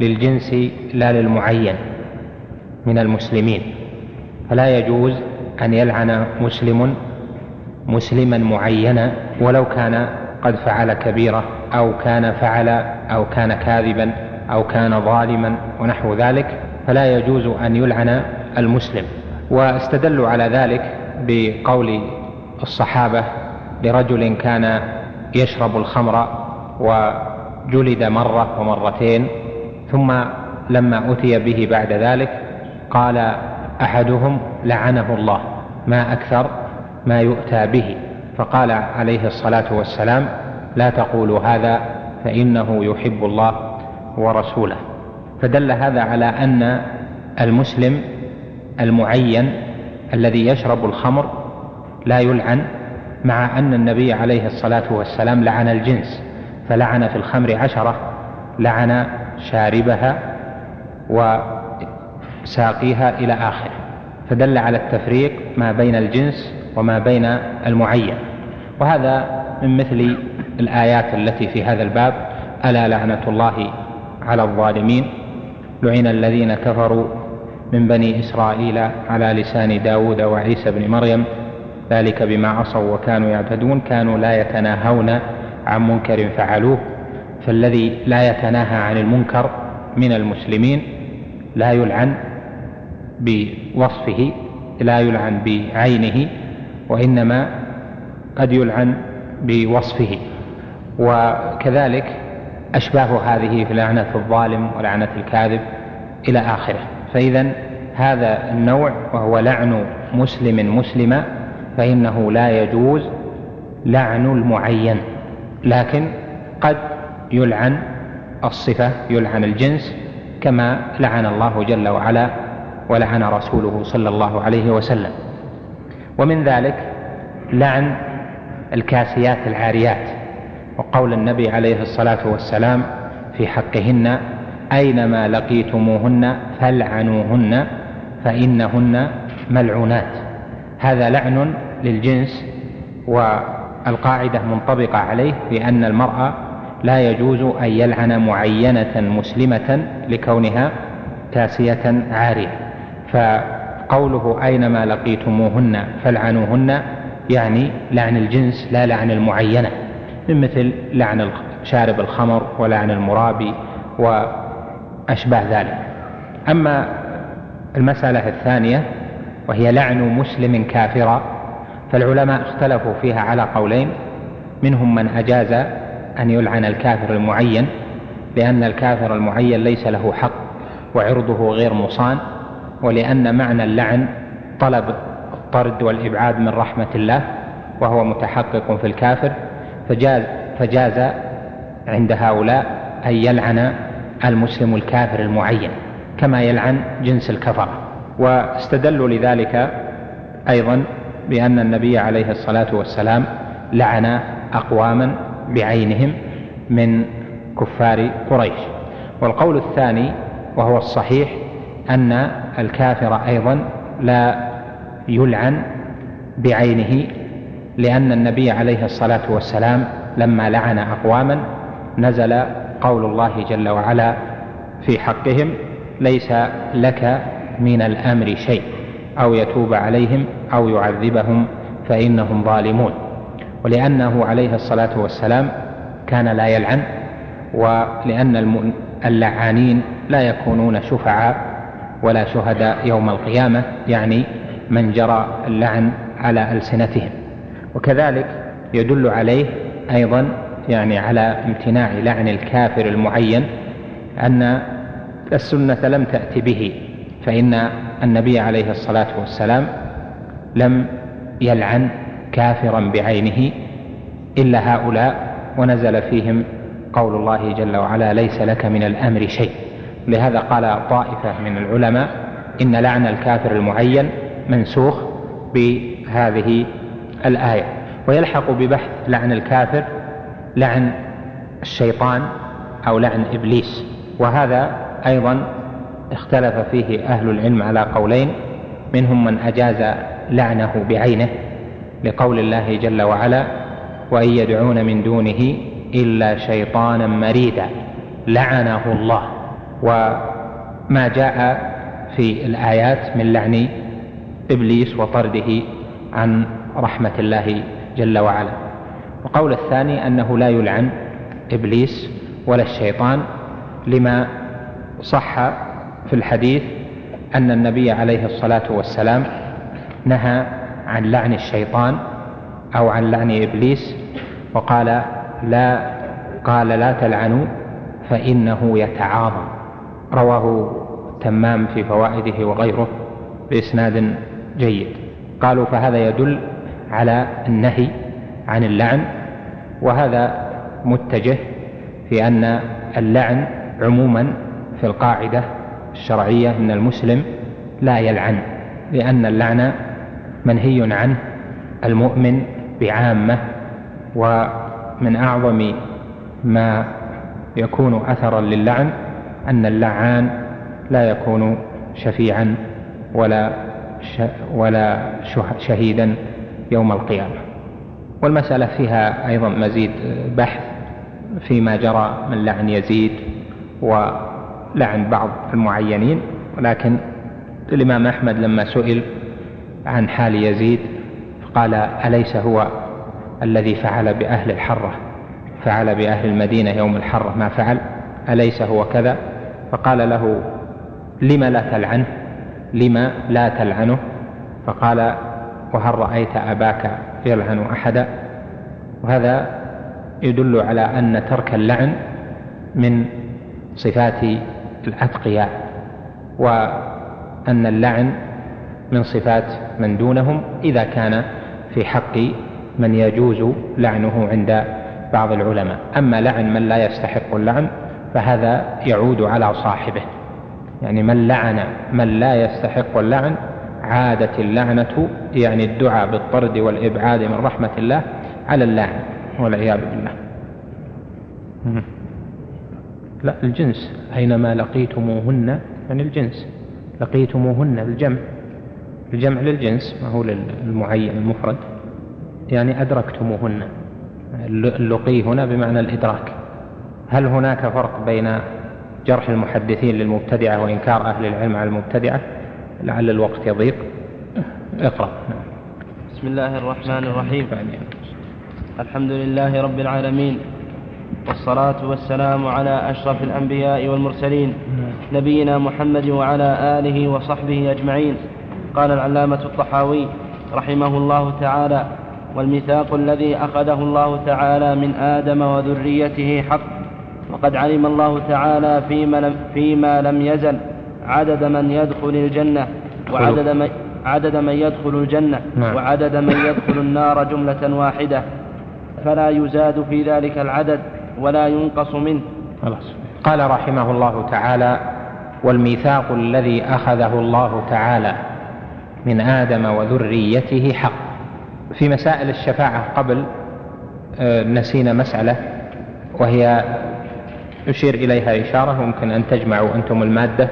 للجنس لا للمعين من المسلمين. فلا يجوز أن يلعن مسلم مسلما معينا ولو كان قد فعل كبيرة أو كان فعل أو كان كاذبا أو كان ظالما ونحو ذلك فلا يجوز أن يلعن المسلم. واستدلوا على ذلك بقول الصحابة لرجل كان يشرب الخمر وجلد مرة ومرتين ثم لما أتي به بعد ذلك قال أحدهم لعنه الله ما أكثر ما يؤتى به. فقال عليه الصلاة والسلام لا تقولوا هذا فإنه يحب الله ورسوله. فدل هذا على أن المسلم المعين الذي يشرب الخمر لا يلعن مع أن النبي عليه الصلاة والسلام لعن الجنس فلعن في الخمر عشرة لعن شاربها وساقيها إلى آخره. فدل على التفريق ما بين الجنس وما بين المعين. وهذا من مثل الآيات التي في هذا الباب ألا لعنة الله على الظالمين؟ لعن الذين كفروا من بني إسرائيل على لسان داود وعيسى بن مريم ذلك بما عصوا وكانوا يعتدون كانوا لا يتناهون عن منكر فعلوه فالذي لا يتناهى عن المنكر من المسلمين لا يلعن بوصفه لا يلعن بعينه وإنما قد يلعن بوصفه. وكذلك أشباه هذه في لعنة الظالم ولعنة الكاذب إلى آخره. فإذا هذا النوع وهو لعن مسلم مسلما فإنه لا يجوز لعن المعين لكن قد يلعن الصفة يلعن الجنس كما لعن الله جل وعلا ولعن رسوله صلى الله عليه وسلم. ومن ذلك لعن الكاسيات العاريات وقول النبي عليه الصلاة والسلام في حقهن أينما لقيتموهن فالعنوهن فإنهن ملعونات. هذا لعن للجنس والقاعدة منطبقة عليه بأن المرأة لا يجوز أن يلعن معينة مسلمة لكونها كاسية عارية. فقوله أينما لقيتموهن فالعنوهن يعني لعن الجنس لا لعن المعينة من مثل لعن شارب الخمر ولعن المرابي وأشباه ذلك. أما المسألة الثانية وهي لعن مسلم كافرا فالعلماء اختلفوا فيها على قولين منهم من أجاز أن يلعن الكافر المعين لأن الكافر المعين ليس له حق وعرضه غير مصان ولأن معنى اللعن طلب الطرد والإبعاد من رحمة الله وهو متحقق في الكافر فجاز فجاز عند هؤلاء أن يلعن المسلم الكافر المعين كما يلعن جنس الكفرة. واستدلوا لذلك أيضا بأن النبي عليه الصلاة والسلام لعن أقواما بعينهم من كفار قريش. والقول الثاني وهو الصحيح أن الكافر أيضا لا يلعن بعينه لأن النبي عليه الصلاة والسلام لما لعن أقواما نزل قول الله جل وعلا في حقهم ليس لك من الأمر شيء أو يتوب عليهم أو يعذبهم فإنهم ظالمون. ولأنه عليه الصلاة والسلام كان لا يلعن ولأن اللعانين لا يكونون شفعاء ولا شهداء يوم القيامة يعني من جرى اللعن على ألسنتهم. وكذلك يدل عليه أيضا يعني على امتناع لعن الكافر المعين أن السنة لم تأت به فإن النبي عليه الصلاة والسلام لم يلعن كافرا بعينه إلا هؤلاء ونزل فيهم قول الله جل وعلا ليس لك من الأمر شيء لهذا قال طائفة من العلماء إن لعن الكافر المعين منسوخ بهذه الآية ويلحق ببحث لعن الكافر لعن الشيطان أو لعن إبليس. وهذا أيضا اختلف فيه أهل العلم على قولين منهم من أجاز لعنه بعينه لقول الله جل وعلا وإن يدعون من دونه إلا شيطانا مريدا لعنه الله. وما جاء في الآيات من لعن إبليس وطرده عن رحمة الله جل وعلا. وقول الثاني أنه لا يلعن إبليس ولا الشيطان لما صح في الحديث أن النبي عليه الصلاة والسلام نهى عن لعن الشيطان أو عن لعن إبليس وقال لا قال لا تلعنوا فإنه يتعاظم. رواه تمام في فوائده وغيره بإسناد جيد. قالوا فهذا يدل على النهي عن اللعن وهذا متجه في أن اللعن عموما في القاعدة الشرعية من المسلم لا يلعن لأن اللعن منهي عنه المؤمن بعامة ومن أعظم ما يكون أثرا للعن أن اللعان لا يكون شفيعا ولا ولا شهيدا يوم القيامة. والمسألة فيها أيضا مزيد بحث فيما جرى من لعن يزيد ولعن بعض المعينين ولكن الإمام أحمد لما سئل عن حال يزيد قال أليس هو الذي فعل بأهل الحرة؟ فعل بأهل المدينة يوم الحرة ما فعل؟ أليس هو كذا؟ فقال له لم لا تلعنه لم لا تلعنه؟ فقال وهل رأيت أباك يلعن أحدا؟ وهذا يدل على أن ترك اللعن من صفات الأتقياء وأن اللعن من صفات من دونهم إذا كان في حق من يجوز لعنه عند بعض العلماء. أما لعن من لا يستحق اللعن فهذا يعود على صاحبه. يعني من لعن من لا يستحق اللعن عادت اللعنة يعني الدعاء بالطرد والإبعاد من رحمة الله على اللاعن والعياذ بالله. لا الجنس. أينما لقيتموهن يعني الجنس. لقيتموهن الجمع الجمع للجنس ما هو للمعين المفرد يعني أدركتموهن. اللقي هنا بمعنى الإدراك. هل هناك فرق بين جرح المحدثين للمبتدعة وإنكار أهل العلم على المبتدعة لعل الوقت يضيق. اقرأ. بسم الله الرحمن الرحيم. الحمد لله رب العالمين والصلاة والسلام على أشرف الأنبياء والمرسلين نبينا محمد وعلى آله وصحبه أجمعين. قال العلامة الطحاوي رحمه الله تعالى والميثاق الذي أخذه الله تعالى من آدم وذريته حق وقد علم الله تعالى فيما لم, فيما لم يزل عدد من يدخل الجنة وعدد من عدد من يدخل الجنة نعم. وعدد من يدخل النار جملة واحدة. فلا يزاد في ذلك العدد ولا ينقص منه. قال رحمه الله تعالى والميثاق الذي أخذه الله تعالى من آدم وذريته حق. في مسائل الشفاعة قبل آه، نسينا مسألة وهي يشير إليها إشارة ممكن أن تجمعوا أنتم المادة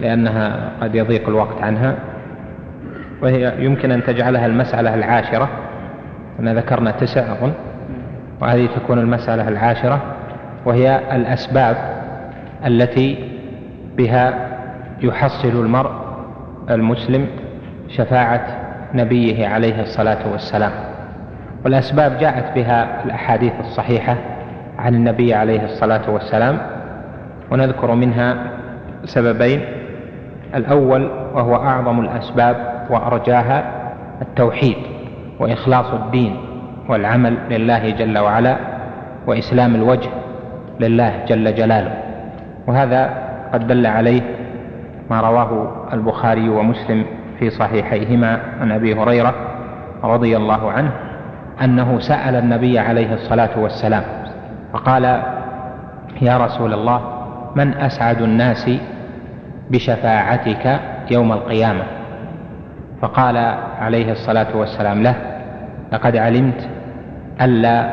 لأنها قد يضيق الوقت عنها. وهي يمكن أن تجعلها المسألة العاشرة. أنا ذكرنا تسع أظن. وهذه تكون المسألة العاشرة. وهي الأسباب التي بها يحصل المرء المسلم شفاعة نبيه عليه الصلاة والسلام. والأسباب جاءت بها الأحاديث الصحيحة. عن النبي عليه الصلاة والسلام ونذكر منها سببين. الأول وهو أعظم الأسباب وأرجاها التوحيد وإخلاص الدين والعمل لله جل وعلا وإسلام الوجه لله جل جلاله. وهذا قد دل عليه ما رواه البخاري ومسلم في صحيحيهما عن أبي هريرة رضي الله عنه أنه سأل النبي عليه الصلاة والسلام فقال يا رسول الله من أسعد الناس بشفاعتك يوم القيامة؟ فقال عليه الصلاة والسلام له لقد علمت ألا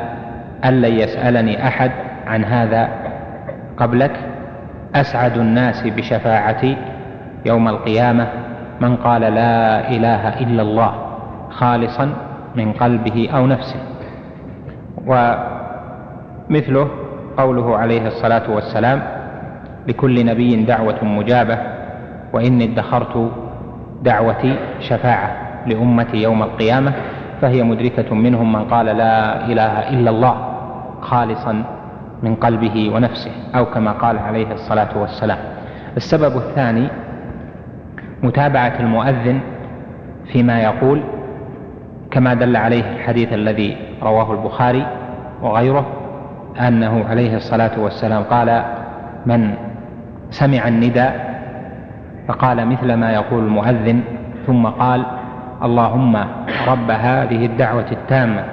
ألا يسألني أحد عن هذا قبلك. أسعد الناس بشفاعتي يوم القيامة؟ من قال لا إله إلا الله خالصا من قلبه أو نفسه. ومثله قوله عليه الصلاة والسلام لكل نبي دعوة مجابة وإني ادخرت دعوتي شفاعة لأمتي يوم القيامة فهي مدركة منهم من قال لا إله إلا الله خالصا من قلبه ونفسه أو كما قال عليه الصلاة والسلام. السبب الثاني متابعة المؤذن فيما يقول كما دل عليه الحديث الذي رواه البخاري وغيره أنه عليه الصلاة والسلام قال من سمع النداء فقال مثل ما يقول المؤذن ثم قال اللهم رب هذه الدعوة التامة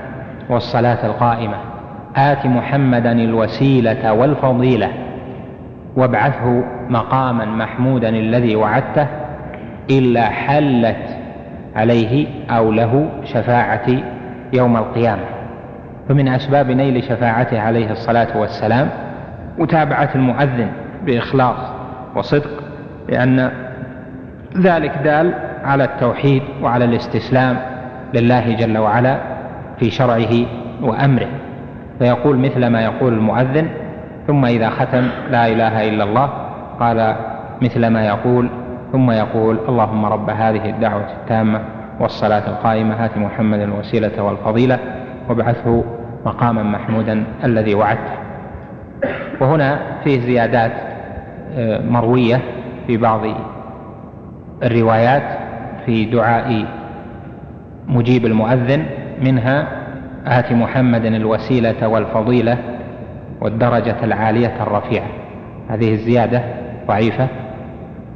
والصلاة القائمة آت محمدا الوسيلة والفضيلة وابعثه مقاما محمودا الذي وعدته إلا حلت عليه أو له شفاعتي يوم القيامة. فمن أسباب نيل شفاعته عليه الصلاة والسلام متابعة المؤذن بإخلاص وصدق لأن ذلك دال على التوحيد وعلى الاستسلام لله جل وعلا في شرعه وأمره. فيقول مثل ما يقول المؤذن ثم إذا ختم لا إله إلا الله قال مثل ما يقول ثم يقول اللهم رب هذه الدعوة التامة والصلاة القائمة هات محمد الوسيلة والفضيلة وابعثه مقاما محمودا الذي وعدته. وهنا فيه زيادات آه، مروية في بعض الروايات في دعاء مجيب المؤذن منها آت محمد الوسيلة والفضيلة والدرجة العالية الرفيعة. هذه الزيادة ضعيفة.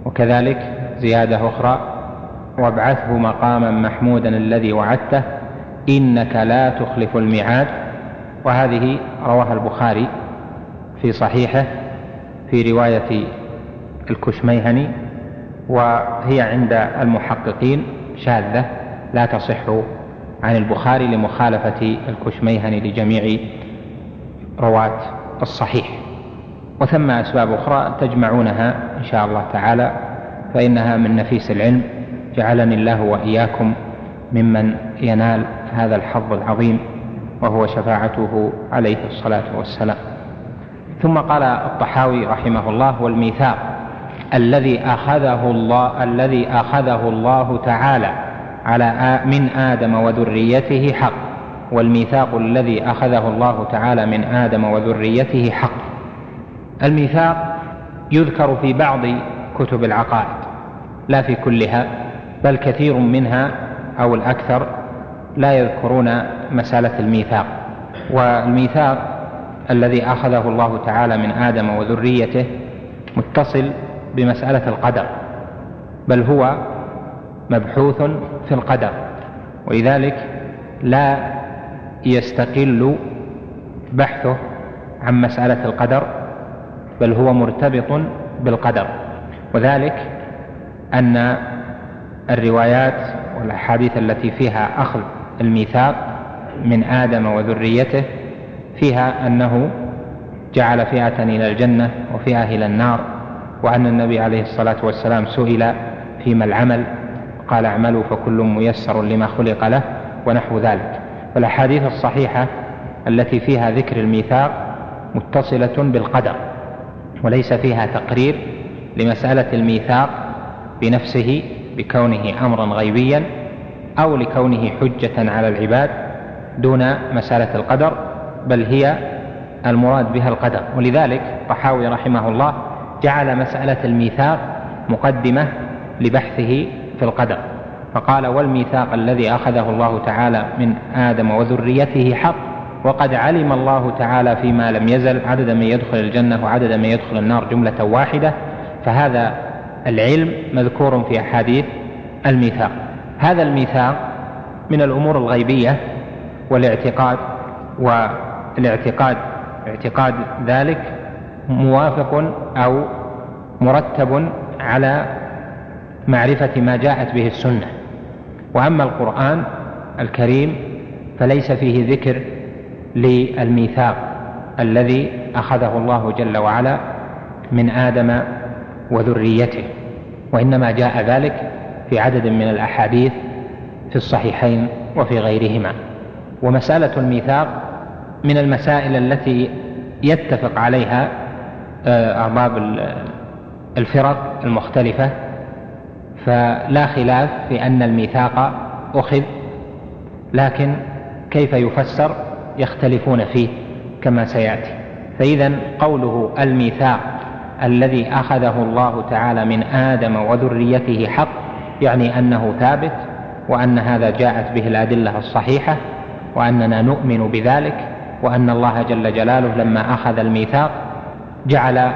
وكذلك زيادة أخرى وابعثه مقاما محمودا الذي وعدته إنك لا تخلف الميعاد. وهذه رواها البخاري في صحيحه في رواية الكشميهني وهي عند المحققين شاذة لا تصح عن البخاري لمخالفة الكشميهني لجميع رواة الصحيح. وثم أسباب أخرى تجمعونها إن شاء الله تعالى فإنها من نفيس العلم جعلني الله وإياكم ممن ينال هذا الحظ العظيم. وهو شفاعته عليه الصلاة والسلام. ثم قال الطحاوي رحمه الله والميثاق الذي أخذه الله الذي أخذه الله تعالى على من آدم وذريته حق والميثاق الذي أخذه الله تعالى من آدم وذريته حق. الميثاق يذكر في بعض كتب العقائد لا في كلها بل كثير منها أو الأكثر لا يذكرون مسألة الميثاق والميثاق الذي أخذه الله تعالى من آدم وذريته متصل بمسألة القدر بل هو مبحوث في القدر ولذلك لا يستقل بحثه عن مسألة القدر بل هو مرتبط بالقدر وذلك أن الروايات والأحاديث التي فيها أخذ الميثاق من آدم وذريته فيها أنه جعل فئة إلى الجنة وفئة إلى النار وأن النبي عليه الصلاة والسلام سئل فيما العمل قال اعملوا فكل ميسر لما خلق له ونحو ذلك. فالأحاديث الصحيحة التي فيها ذكر الميثاق متصلة بالقدر وليس فيها تقرير لمسألة الميثاق بنفسه بكونه أمرا غيبيا أو لكونه حجة على العباد دون مسألة القدر بل هي المراد بها القدر. ولذلك طحاوي رحمه الله جعل مسألة الميثاق مقدمة لبحثه في القدر. فقال والميثاق الذي أخذه الله تعالى من آدم وذريته حق وقد علم الله تعالى فيما لم يزل عدد من يدخل الجنة وعدد من يدخل النار جملة واحدة فهذا العلم مذكور في أحاديث الميثاق. هذا الميثاق من الأمور الغيبية والاعتقاد والاعتقاد اعتقاد ذلك موافق أو مرتب على معرفة ما جاءت به السنة. وأما القرآن الكريم فليس فيه ذكر للميثاق الذي أخذه الله جل وعلا من آدم وذريته وإنما جاء ذلك في عدد من الأحاديث في الصحيحين وفي غيرهما. ومسألة الميثاق من المسائل التي يتفق عليها آه، أرباب الفرق المختلفة. فلا خلاف في أن الميثاق أخذ لكن كيف يفسر؟ يختلفون فيه كما سيأتي. فإذا قوله الميثاق الذي أخذه الله تعالى من آدم وذريته حق يعني أنه ثابت وأن هذا جاءت به الأدلة الصحيحة وأننا نؤمن بذلك وأن الله جل جلاله لما أخذ الميثاق جعل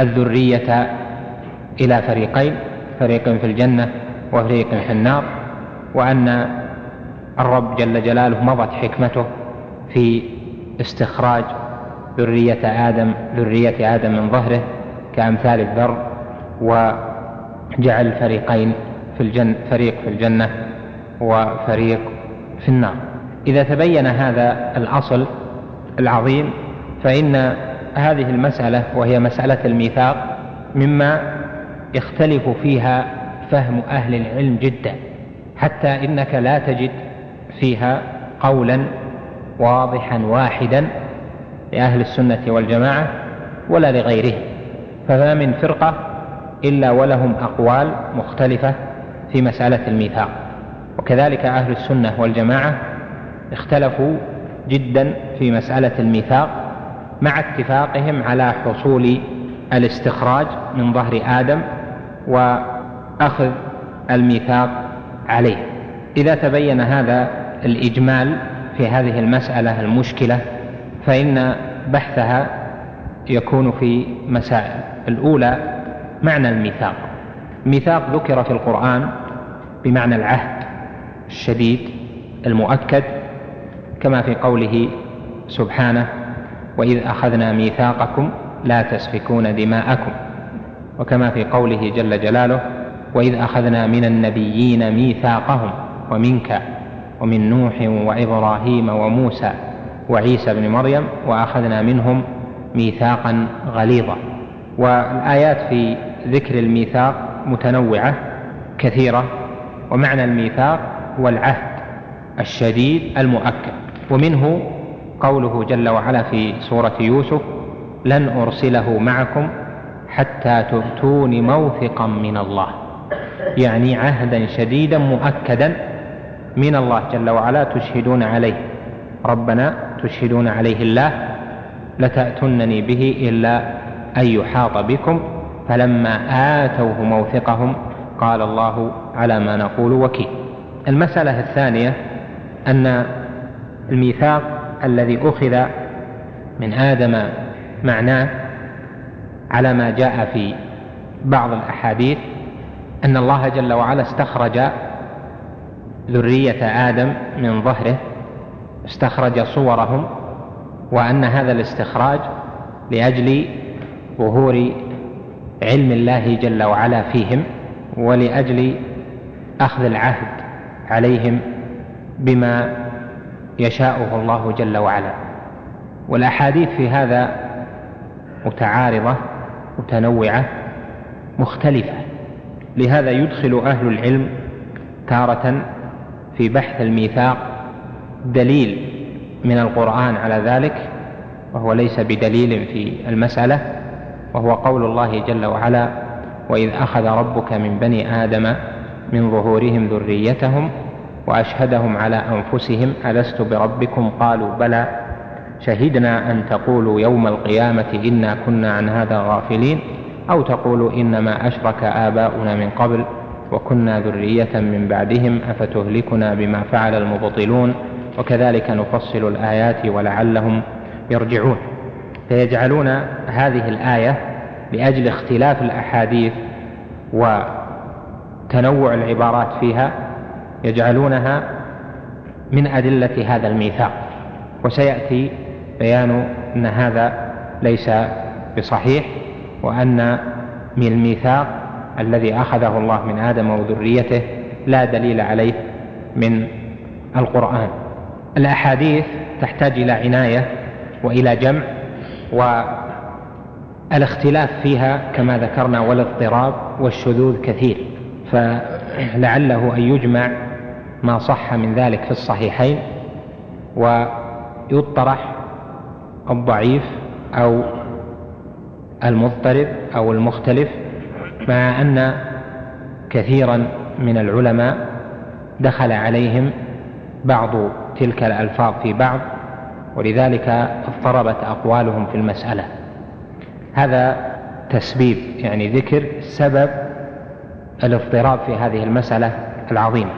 الذرية إلى فريقين فريق في الجنة وفريق في النار وأن الرب جل جلاله مضت حكمته في استخراج ذرية آدم ذرية آدم من ظهره كأمثال الذر وجعل فريقين في الجنة فريق في الجنة وفريق في النار. إذا تبين هذا الأصل العظيم فإن هذه المسألة وهي مسألة الميثاق مما يختلف فيها فهم أهل العلم جدا حتى إنك لا تجد فيها قولا واضحا واحدا لأهل السنة والجماعة ولا لغيرهم. فما من فرقة إلا ولهم أقوال مختلفة في مسألة الميثاق. وكذلك أهل السنة والجماعة اختلفوا جدا في مسألة الميثاق مع اتفاقهم على حصول الاستخراج من ظهر آدم وأخذ الميثاق عليه. إذا تبين هذا الإجمال في هذه المسألة المشكلة فإن بحثها يكون في مسائل. الأولى معنى الميثاق. الميثاق ذكر في القرآن بمعنى العهد الشديد المؤكد كما في قوله سبحانه وإذ أخذنا ميثاقكم لا تسفكون دماءكم وكما في قوله جل جلاله وإذ أخذنا من النبيين ميثاقهم ومنك ومن نوح وإبراهيم وموسى وعيسى بن مريم وأخذنا منهم ميثاقا غليظا والآيات في ذكر الميثاق متنوعة كثيرة ومعنى الميثاق هو العهد الشديد المؤكد. ومنه قوله جل وعلا في سورة يوسف لن أرسله معكم حتى تؤتون موثقا من الله. يعني عهدا شديدا مؤكدا من الله جل وعلا تشهدون عليه. ربنا تشهدون عليه الله لتأتنني به إلا أن يحاط بكم فلما آتوه موثقهم قال الله على ما نقول وكيل. المسألة الثانية أن الميثاق الذي أخذ من آدم معناه على ما جاء في بعض الأحاديث أن الله جل وعلا استخرج ذرية آدم من ظهره استخرج صورهم وأن هذا الاستخراج لأجل ظهور علم الله جل وعلا فيهم ولأجل أخذ العهد عليهم بما يشاءه الله جل وعلا. والأحاديث في هذا متعارضة متنوعة مختلفة. لهذا يدخل أهل العلم تارة في بحث الميثاق دليل من القرآن على ذلك وهو ليس بدليل في المسألة. وهو قول الله جل وعلا وإذ أخذ ربك من بني آدم من ظهورهم ذريتهم وأشهدهم على أنفسهم ألست بربكم؟ قالوا بلى. شهدنا أن تقولوا يوم القيامة إنا كنا عن هذا غافلين أو تقولوا إنما أشرك آباؤنا من قبل وكنا ذرية من بعدهم أفتهلكنا بما فعل المبطلون؟ وكذلك نفصل الآيات ولعلهم يرجعون. فيجعلون هذه الآية لأجل اختلاف الأحاديث وتنوع العبارات فيها يجعلونها من أدلة هذا الميثاق. وسيأتي بيان أن هذا ليس بصحيح وأن من الميثاق الذي أخذه الله من آدم وذريته لا دليل عليه من القرآن. الأحاديث تحتاج إلى عناية وإلى جمع والاختلاف فيها كما ذكرنا والاضطراب والشذوذ كثير فلعله أن يجمع ما صح من ذلك في الصحيحين ويطرح الضعيف أو المضطرب أو المختلف مع أن كثيرا من العلماء دخل عليهم بعض تلك الألفاظ في بعض ولذلك اضطربت أقوالهم في المسألة. هذا تسبيب يعني ذكر سبب الاضطراب في هذه المسألة العظيمة.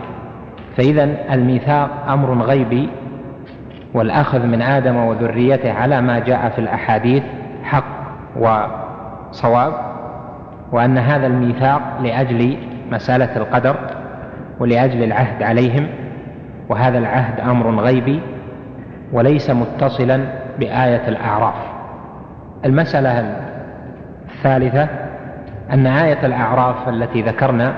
فإذا الميثاق أمر غيبي والأخذ من آدم وذريته على ما جاء في الأحاديث حق وصواب وأن هذا الميثاق لأجل مسألة القدر ولأجل العهد عليهم وهذا العهد أمر غيبي وليس متصلا بآية الأعراف. المسألة الثالثة أن آية الأعراف التي ذكرنا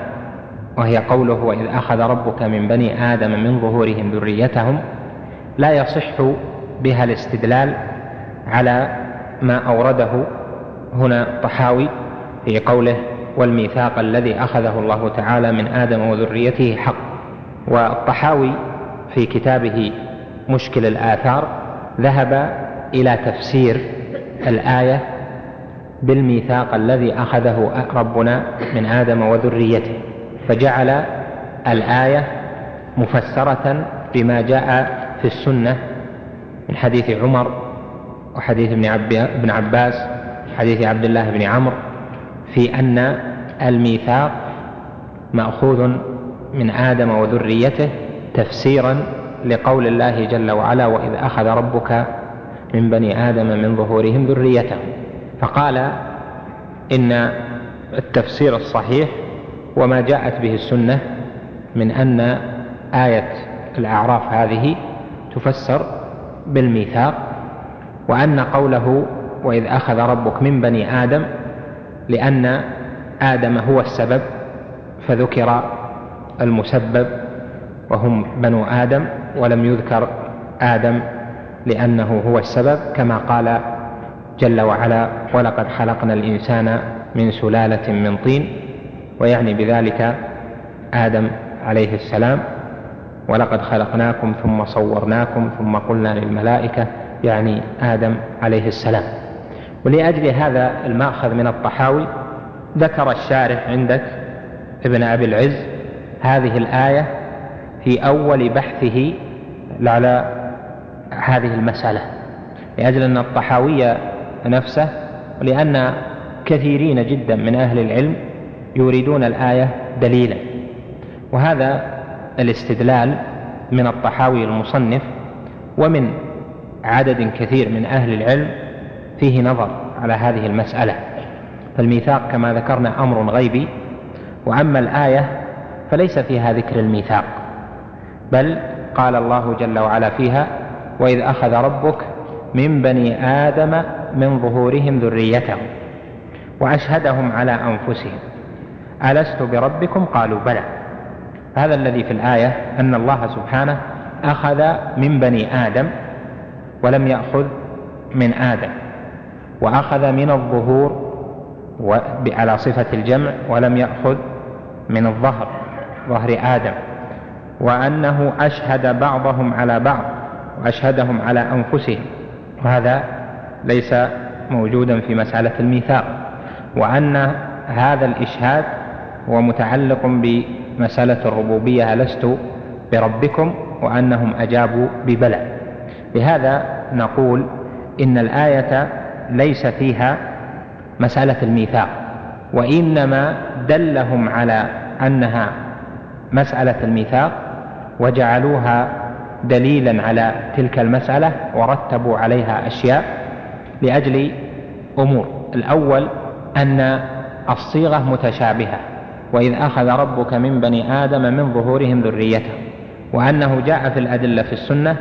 وهي قوله وإذ أخذ ربك من بني آدم من ظهورهم ذريتهم لا يصح بها الاستدلال على ما أورده هنا الطحاوي في قوله والميثاق الذي أخذه الله تعالى من آدم وذريته حق. والطحاوي في كتابه مشكل الآثار ذهب إلى تفسير الآية بالميثاق الذي أخذه ربنا من آدم وذريته فجعل الآية مفسرة بما جاء في السنة من حديث عمر وحديث ابن عباس حديث عبد الله بن عمرو في أن الميثاق مأخوذ من آدم وذريته تفسيرا لقول الله جل وعلا وإذ أخذ ربك من بني آدم من ظهورهم ذريتهم. فقال إن التفسير الصحيح وما جاءت به السنة من أن آية الأعراف هذه تفسر بالميثاق وأن قوله وإذ أخذ ربك من بني آدم لأن آدم هو السبب فذكر المسبب وهم بنو آدم. ولم يذكر آدم لأنه هو السبب كما قال جل وعلا ولقد خلقنا الإنسان من سلالة من طين ويعني بذلك آدم عليه السلام ولقد خلقناكم ثم صورناكم ثم قلنا للملائكة يعني آدم عليه السلام. ولأجل هذا المأخذ من الطحاوي ذكر الشارح عندك ابن أبي العز هذه الآية في أول بحثه على هذه المسألة لأجل أن الطحاوي نفسه ولأن كثيرين جدا من أهل العلم يريدون الآية دليلا. وهذا الاستدلال من الطحاوي المصنف ومن عدد كثير من أهل العلم فيه نظر على هذه المسألة. فالميثاق كما ذكرنا أمر غيبي وأما الآية فليس فيها ذكر الميثاق. بل قال الله جل وعلا فيها وإذ أخذ ربك من بني آدم من ظهورهم ذريتهم وأشهدهم على أنفسهم. ألست بربكم؟ قالوا بلى. هذا الذي في الآية أن الله سبحانه أخذ من بني آدم ولم يأخذ من آدم وأخذ من الظهور على صفة الجمع ولم يأخذ من الظهر ظهر آدم. وأنه أشهد بعضهم على بعض وأشهدهم على أنفسهم. وهذا ليس موجودا في مسألة الميثاق. وأن هذا الإشهاد هو متعلق بمسألة الربوبية لست بربكم؟ وأنهم أجابوا ببلى لهذا نقول إن الآية ليس فيها مسألة الميثاق وإنما دلهم على أنها مسألة الميثاق وجعلوها دليلا على تلك المسألة ورتبوا عليها أشياء لأجل أمور. الأول أن الصيغة متشابهة وإذ أخذ ربك من بني آدم من ظهورهم ذريتهم وأنه جاء في الأدلة في السنة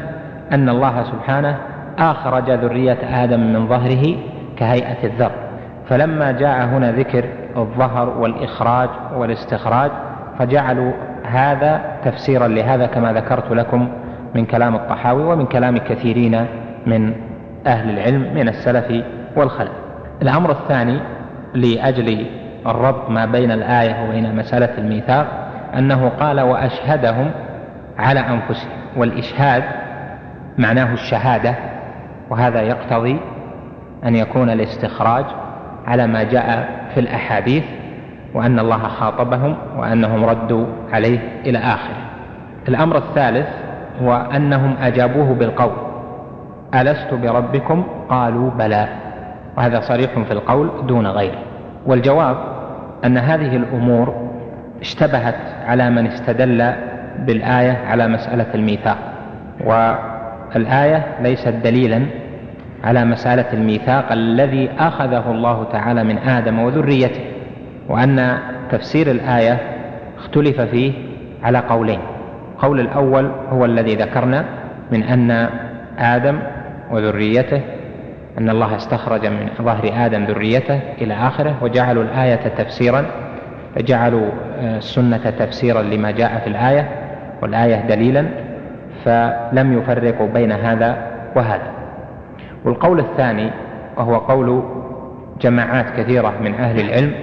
أن الله سبحانه أخرج ذرية آدم من ظهره كهيئة الذر. فلما جاء هنا ذكر الظهر والإخراج والاستخراج فجعلوا هذا تفسيرا لهذا كما ذكرت لكم من كلام الطحاوي ومن كلام كثيرين من أهل العلم من السلف والخلف. الأمر الثاني لأجل الربط ما بين الآية وبين مسألة الميثاق أنه قال وأشهدهم على أنفسهم والإشهاد معناه الشهادة وهذا يقتضي أن يكون الاستخراج على ما جاء في الأحاديث وأن الله خاطبهم وأنهم ردوا عليه إلى آخره. الأمر الثالث هو أنهم أجابوه بالقول. ألست بربكم؟ قالوا بلى. وهذا صريح في القول دون غيره والجواب أن هذه الأمور اشتبهت على من استدل بالآية على مسألة الميثاق. والآية ليست دليلا على مسألة الميثاق الذي أخذه الله تعالى من آدم وذريته. وأن تفسير الآية اختلف فيه على قولين. القول الأول هو الذي ذكرنا من أن آدم وذريته أن الله استخرج من ظهر آدم ذريته إلى آخره وجعلوا الآية تفسيرا جعلوا آه، السنة تفسيرا لما جاء في الآية والآية دليلا فلم يفرقوا بين هذا وهذا. والقول الثاني وهو قول جماعات كثيرة من أهل العلم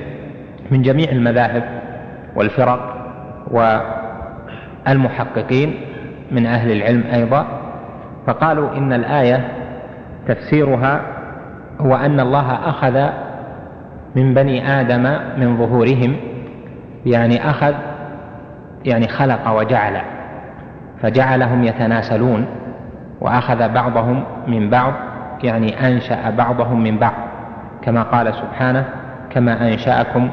من جميع المذاهب والفرق والمحققين من أهل العلم أيضا فقالوا إن الآية تفسيرها هو أن الله أخذ من بني آدم من ظهورهم يعني أخذ يعني خلق وجعل فجعلهم يتناسلون وأخذ بعضهم من بعض يعني أنشأ بعضهم من بعض كما قال سبحانه كما أنشأكم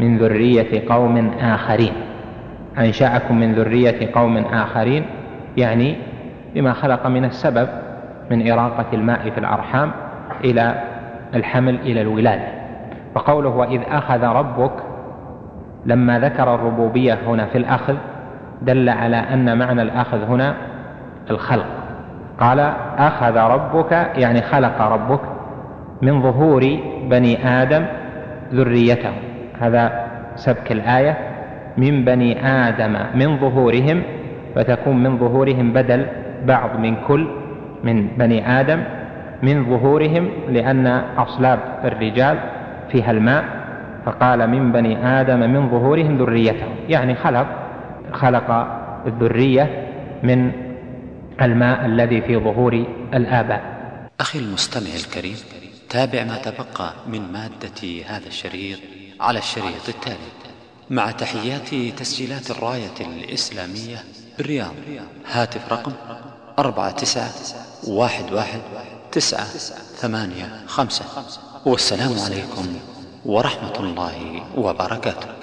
من ذرية قوم آخرين. أنشأكم من ذرية قوم آخرين يعني بما خلق من السبب من إراقة الماء في الأرحام إلى الحمل إلى الولادة. وقوله وإذ أخذ ربك لما ذكر الربوبية هنا في الأخذ دل على أن معنى الأخذ هنا الخلق. قال أخذ ربك يعني خلق ربك من ظهور بني آدم ذريته. هذا سبك الآية من بني آدم من ظهورهم فتكون من ظهورهم بدل بعض من كل من بني آدم من ظهورهم لأن أصلاب الرجال فيها الماء فقال من بني آدم من ظهورهم ذريتهم يعني خلق خلق الذرية من الماء الذي في ظهور الآباء. أخي المستمع الكريم تابع ما تبقى من مادة هذا الشريط. على الشريط التالي. مع تحيات تسجيلات الراية الإسلامية بالرياض. هاتف رقم أربعة تسعة واحد واحد تسعة ثمانية خمسة. والسلام عليكم ورحمة الله وبركاته.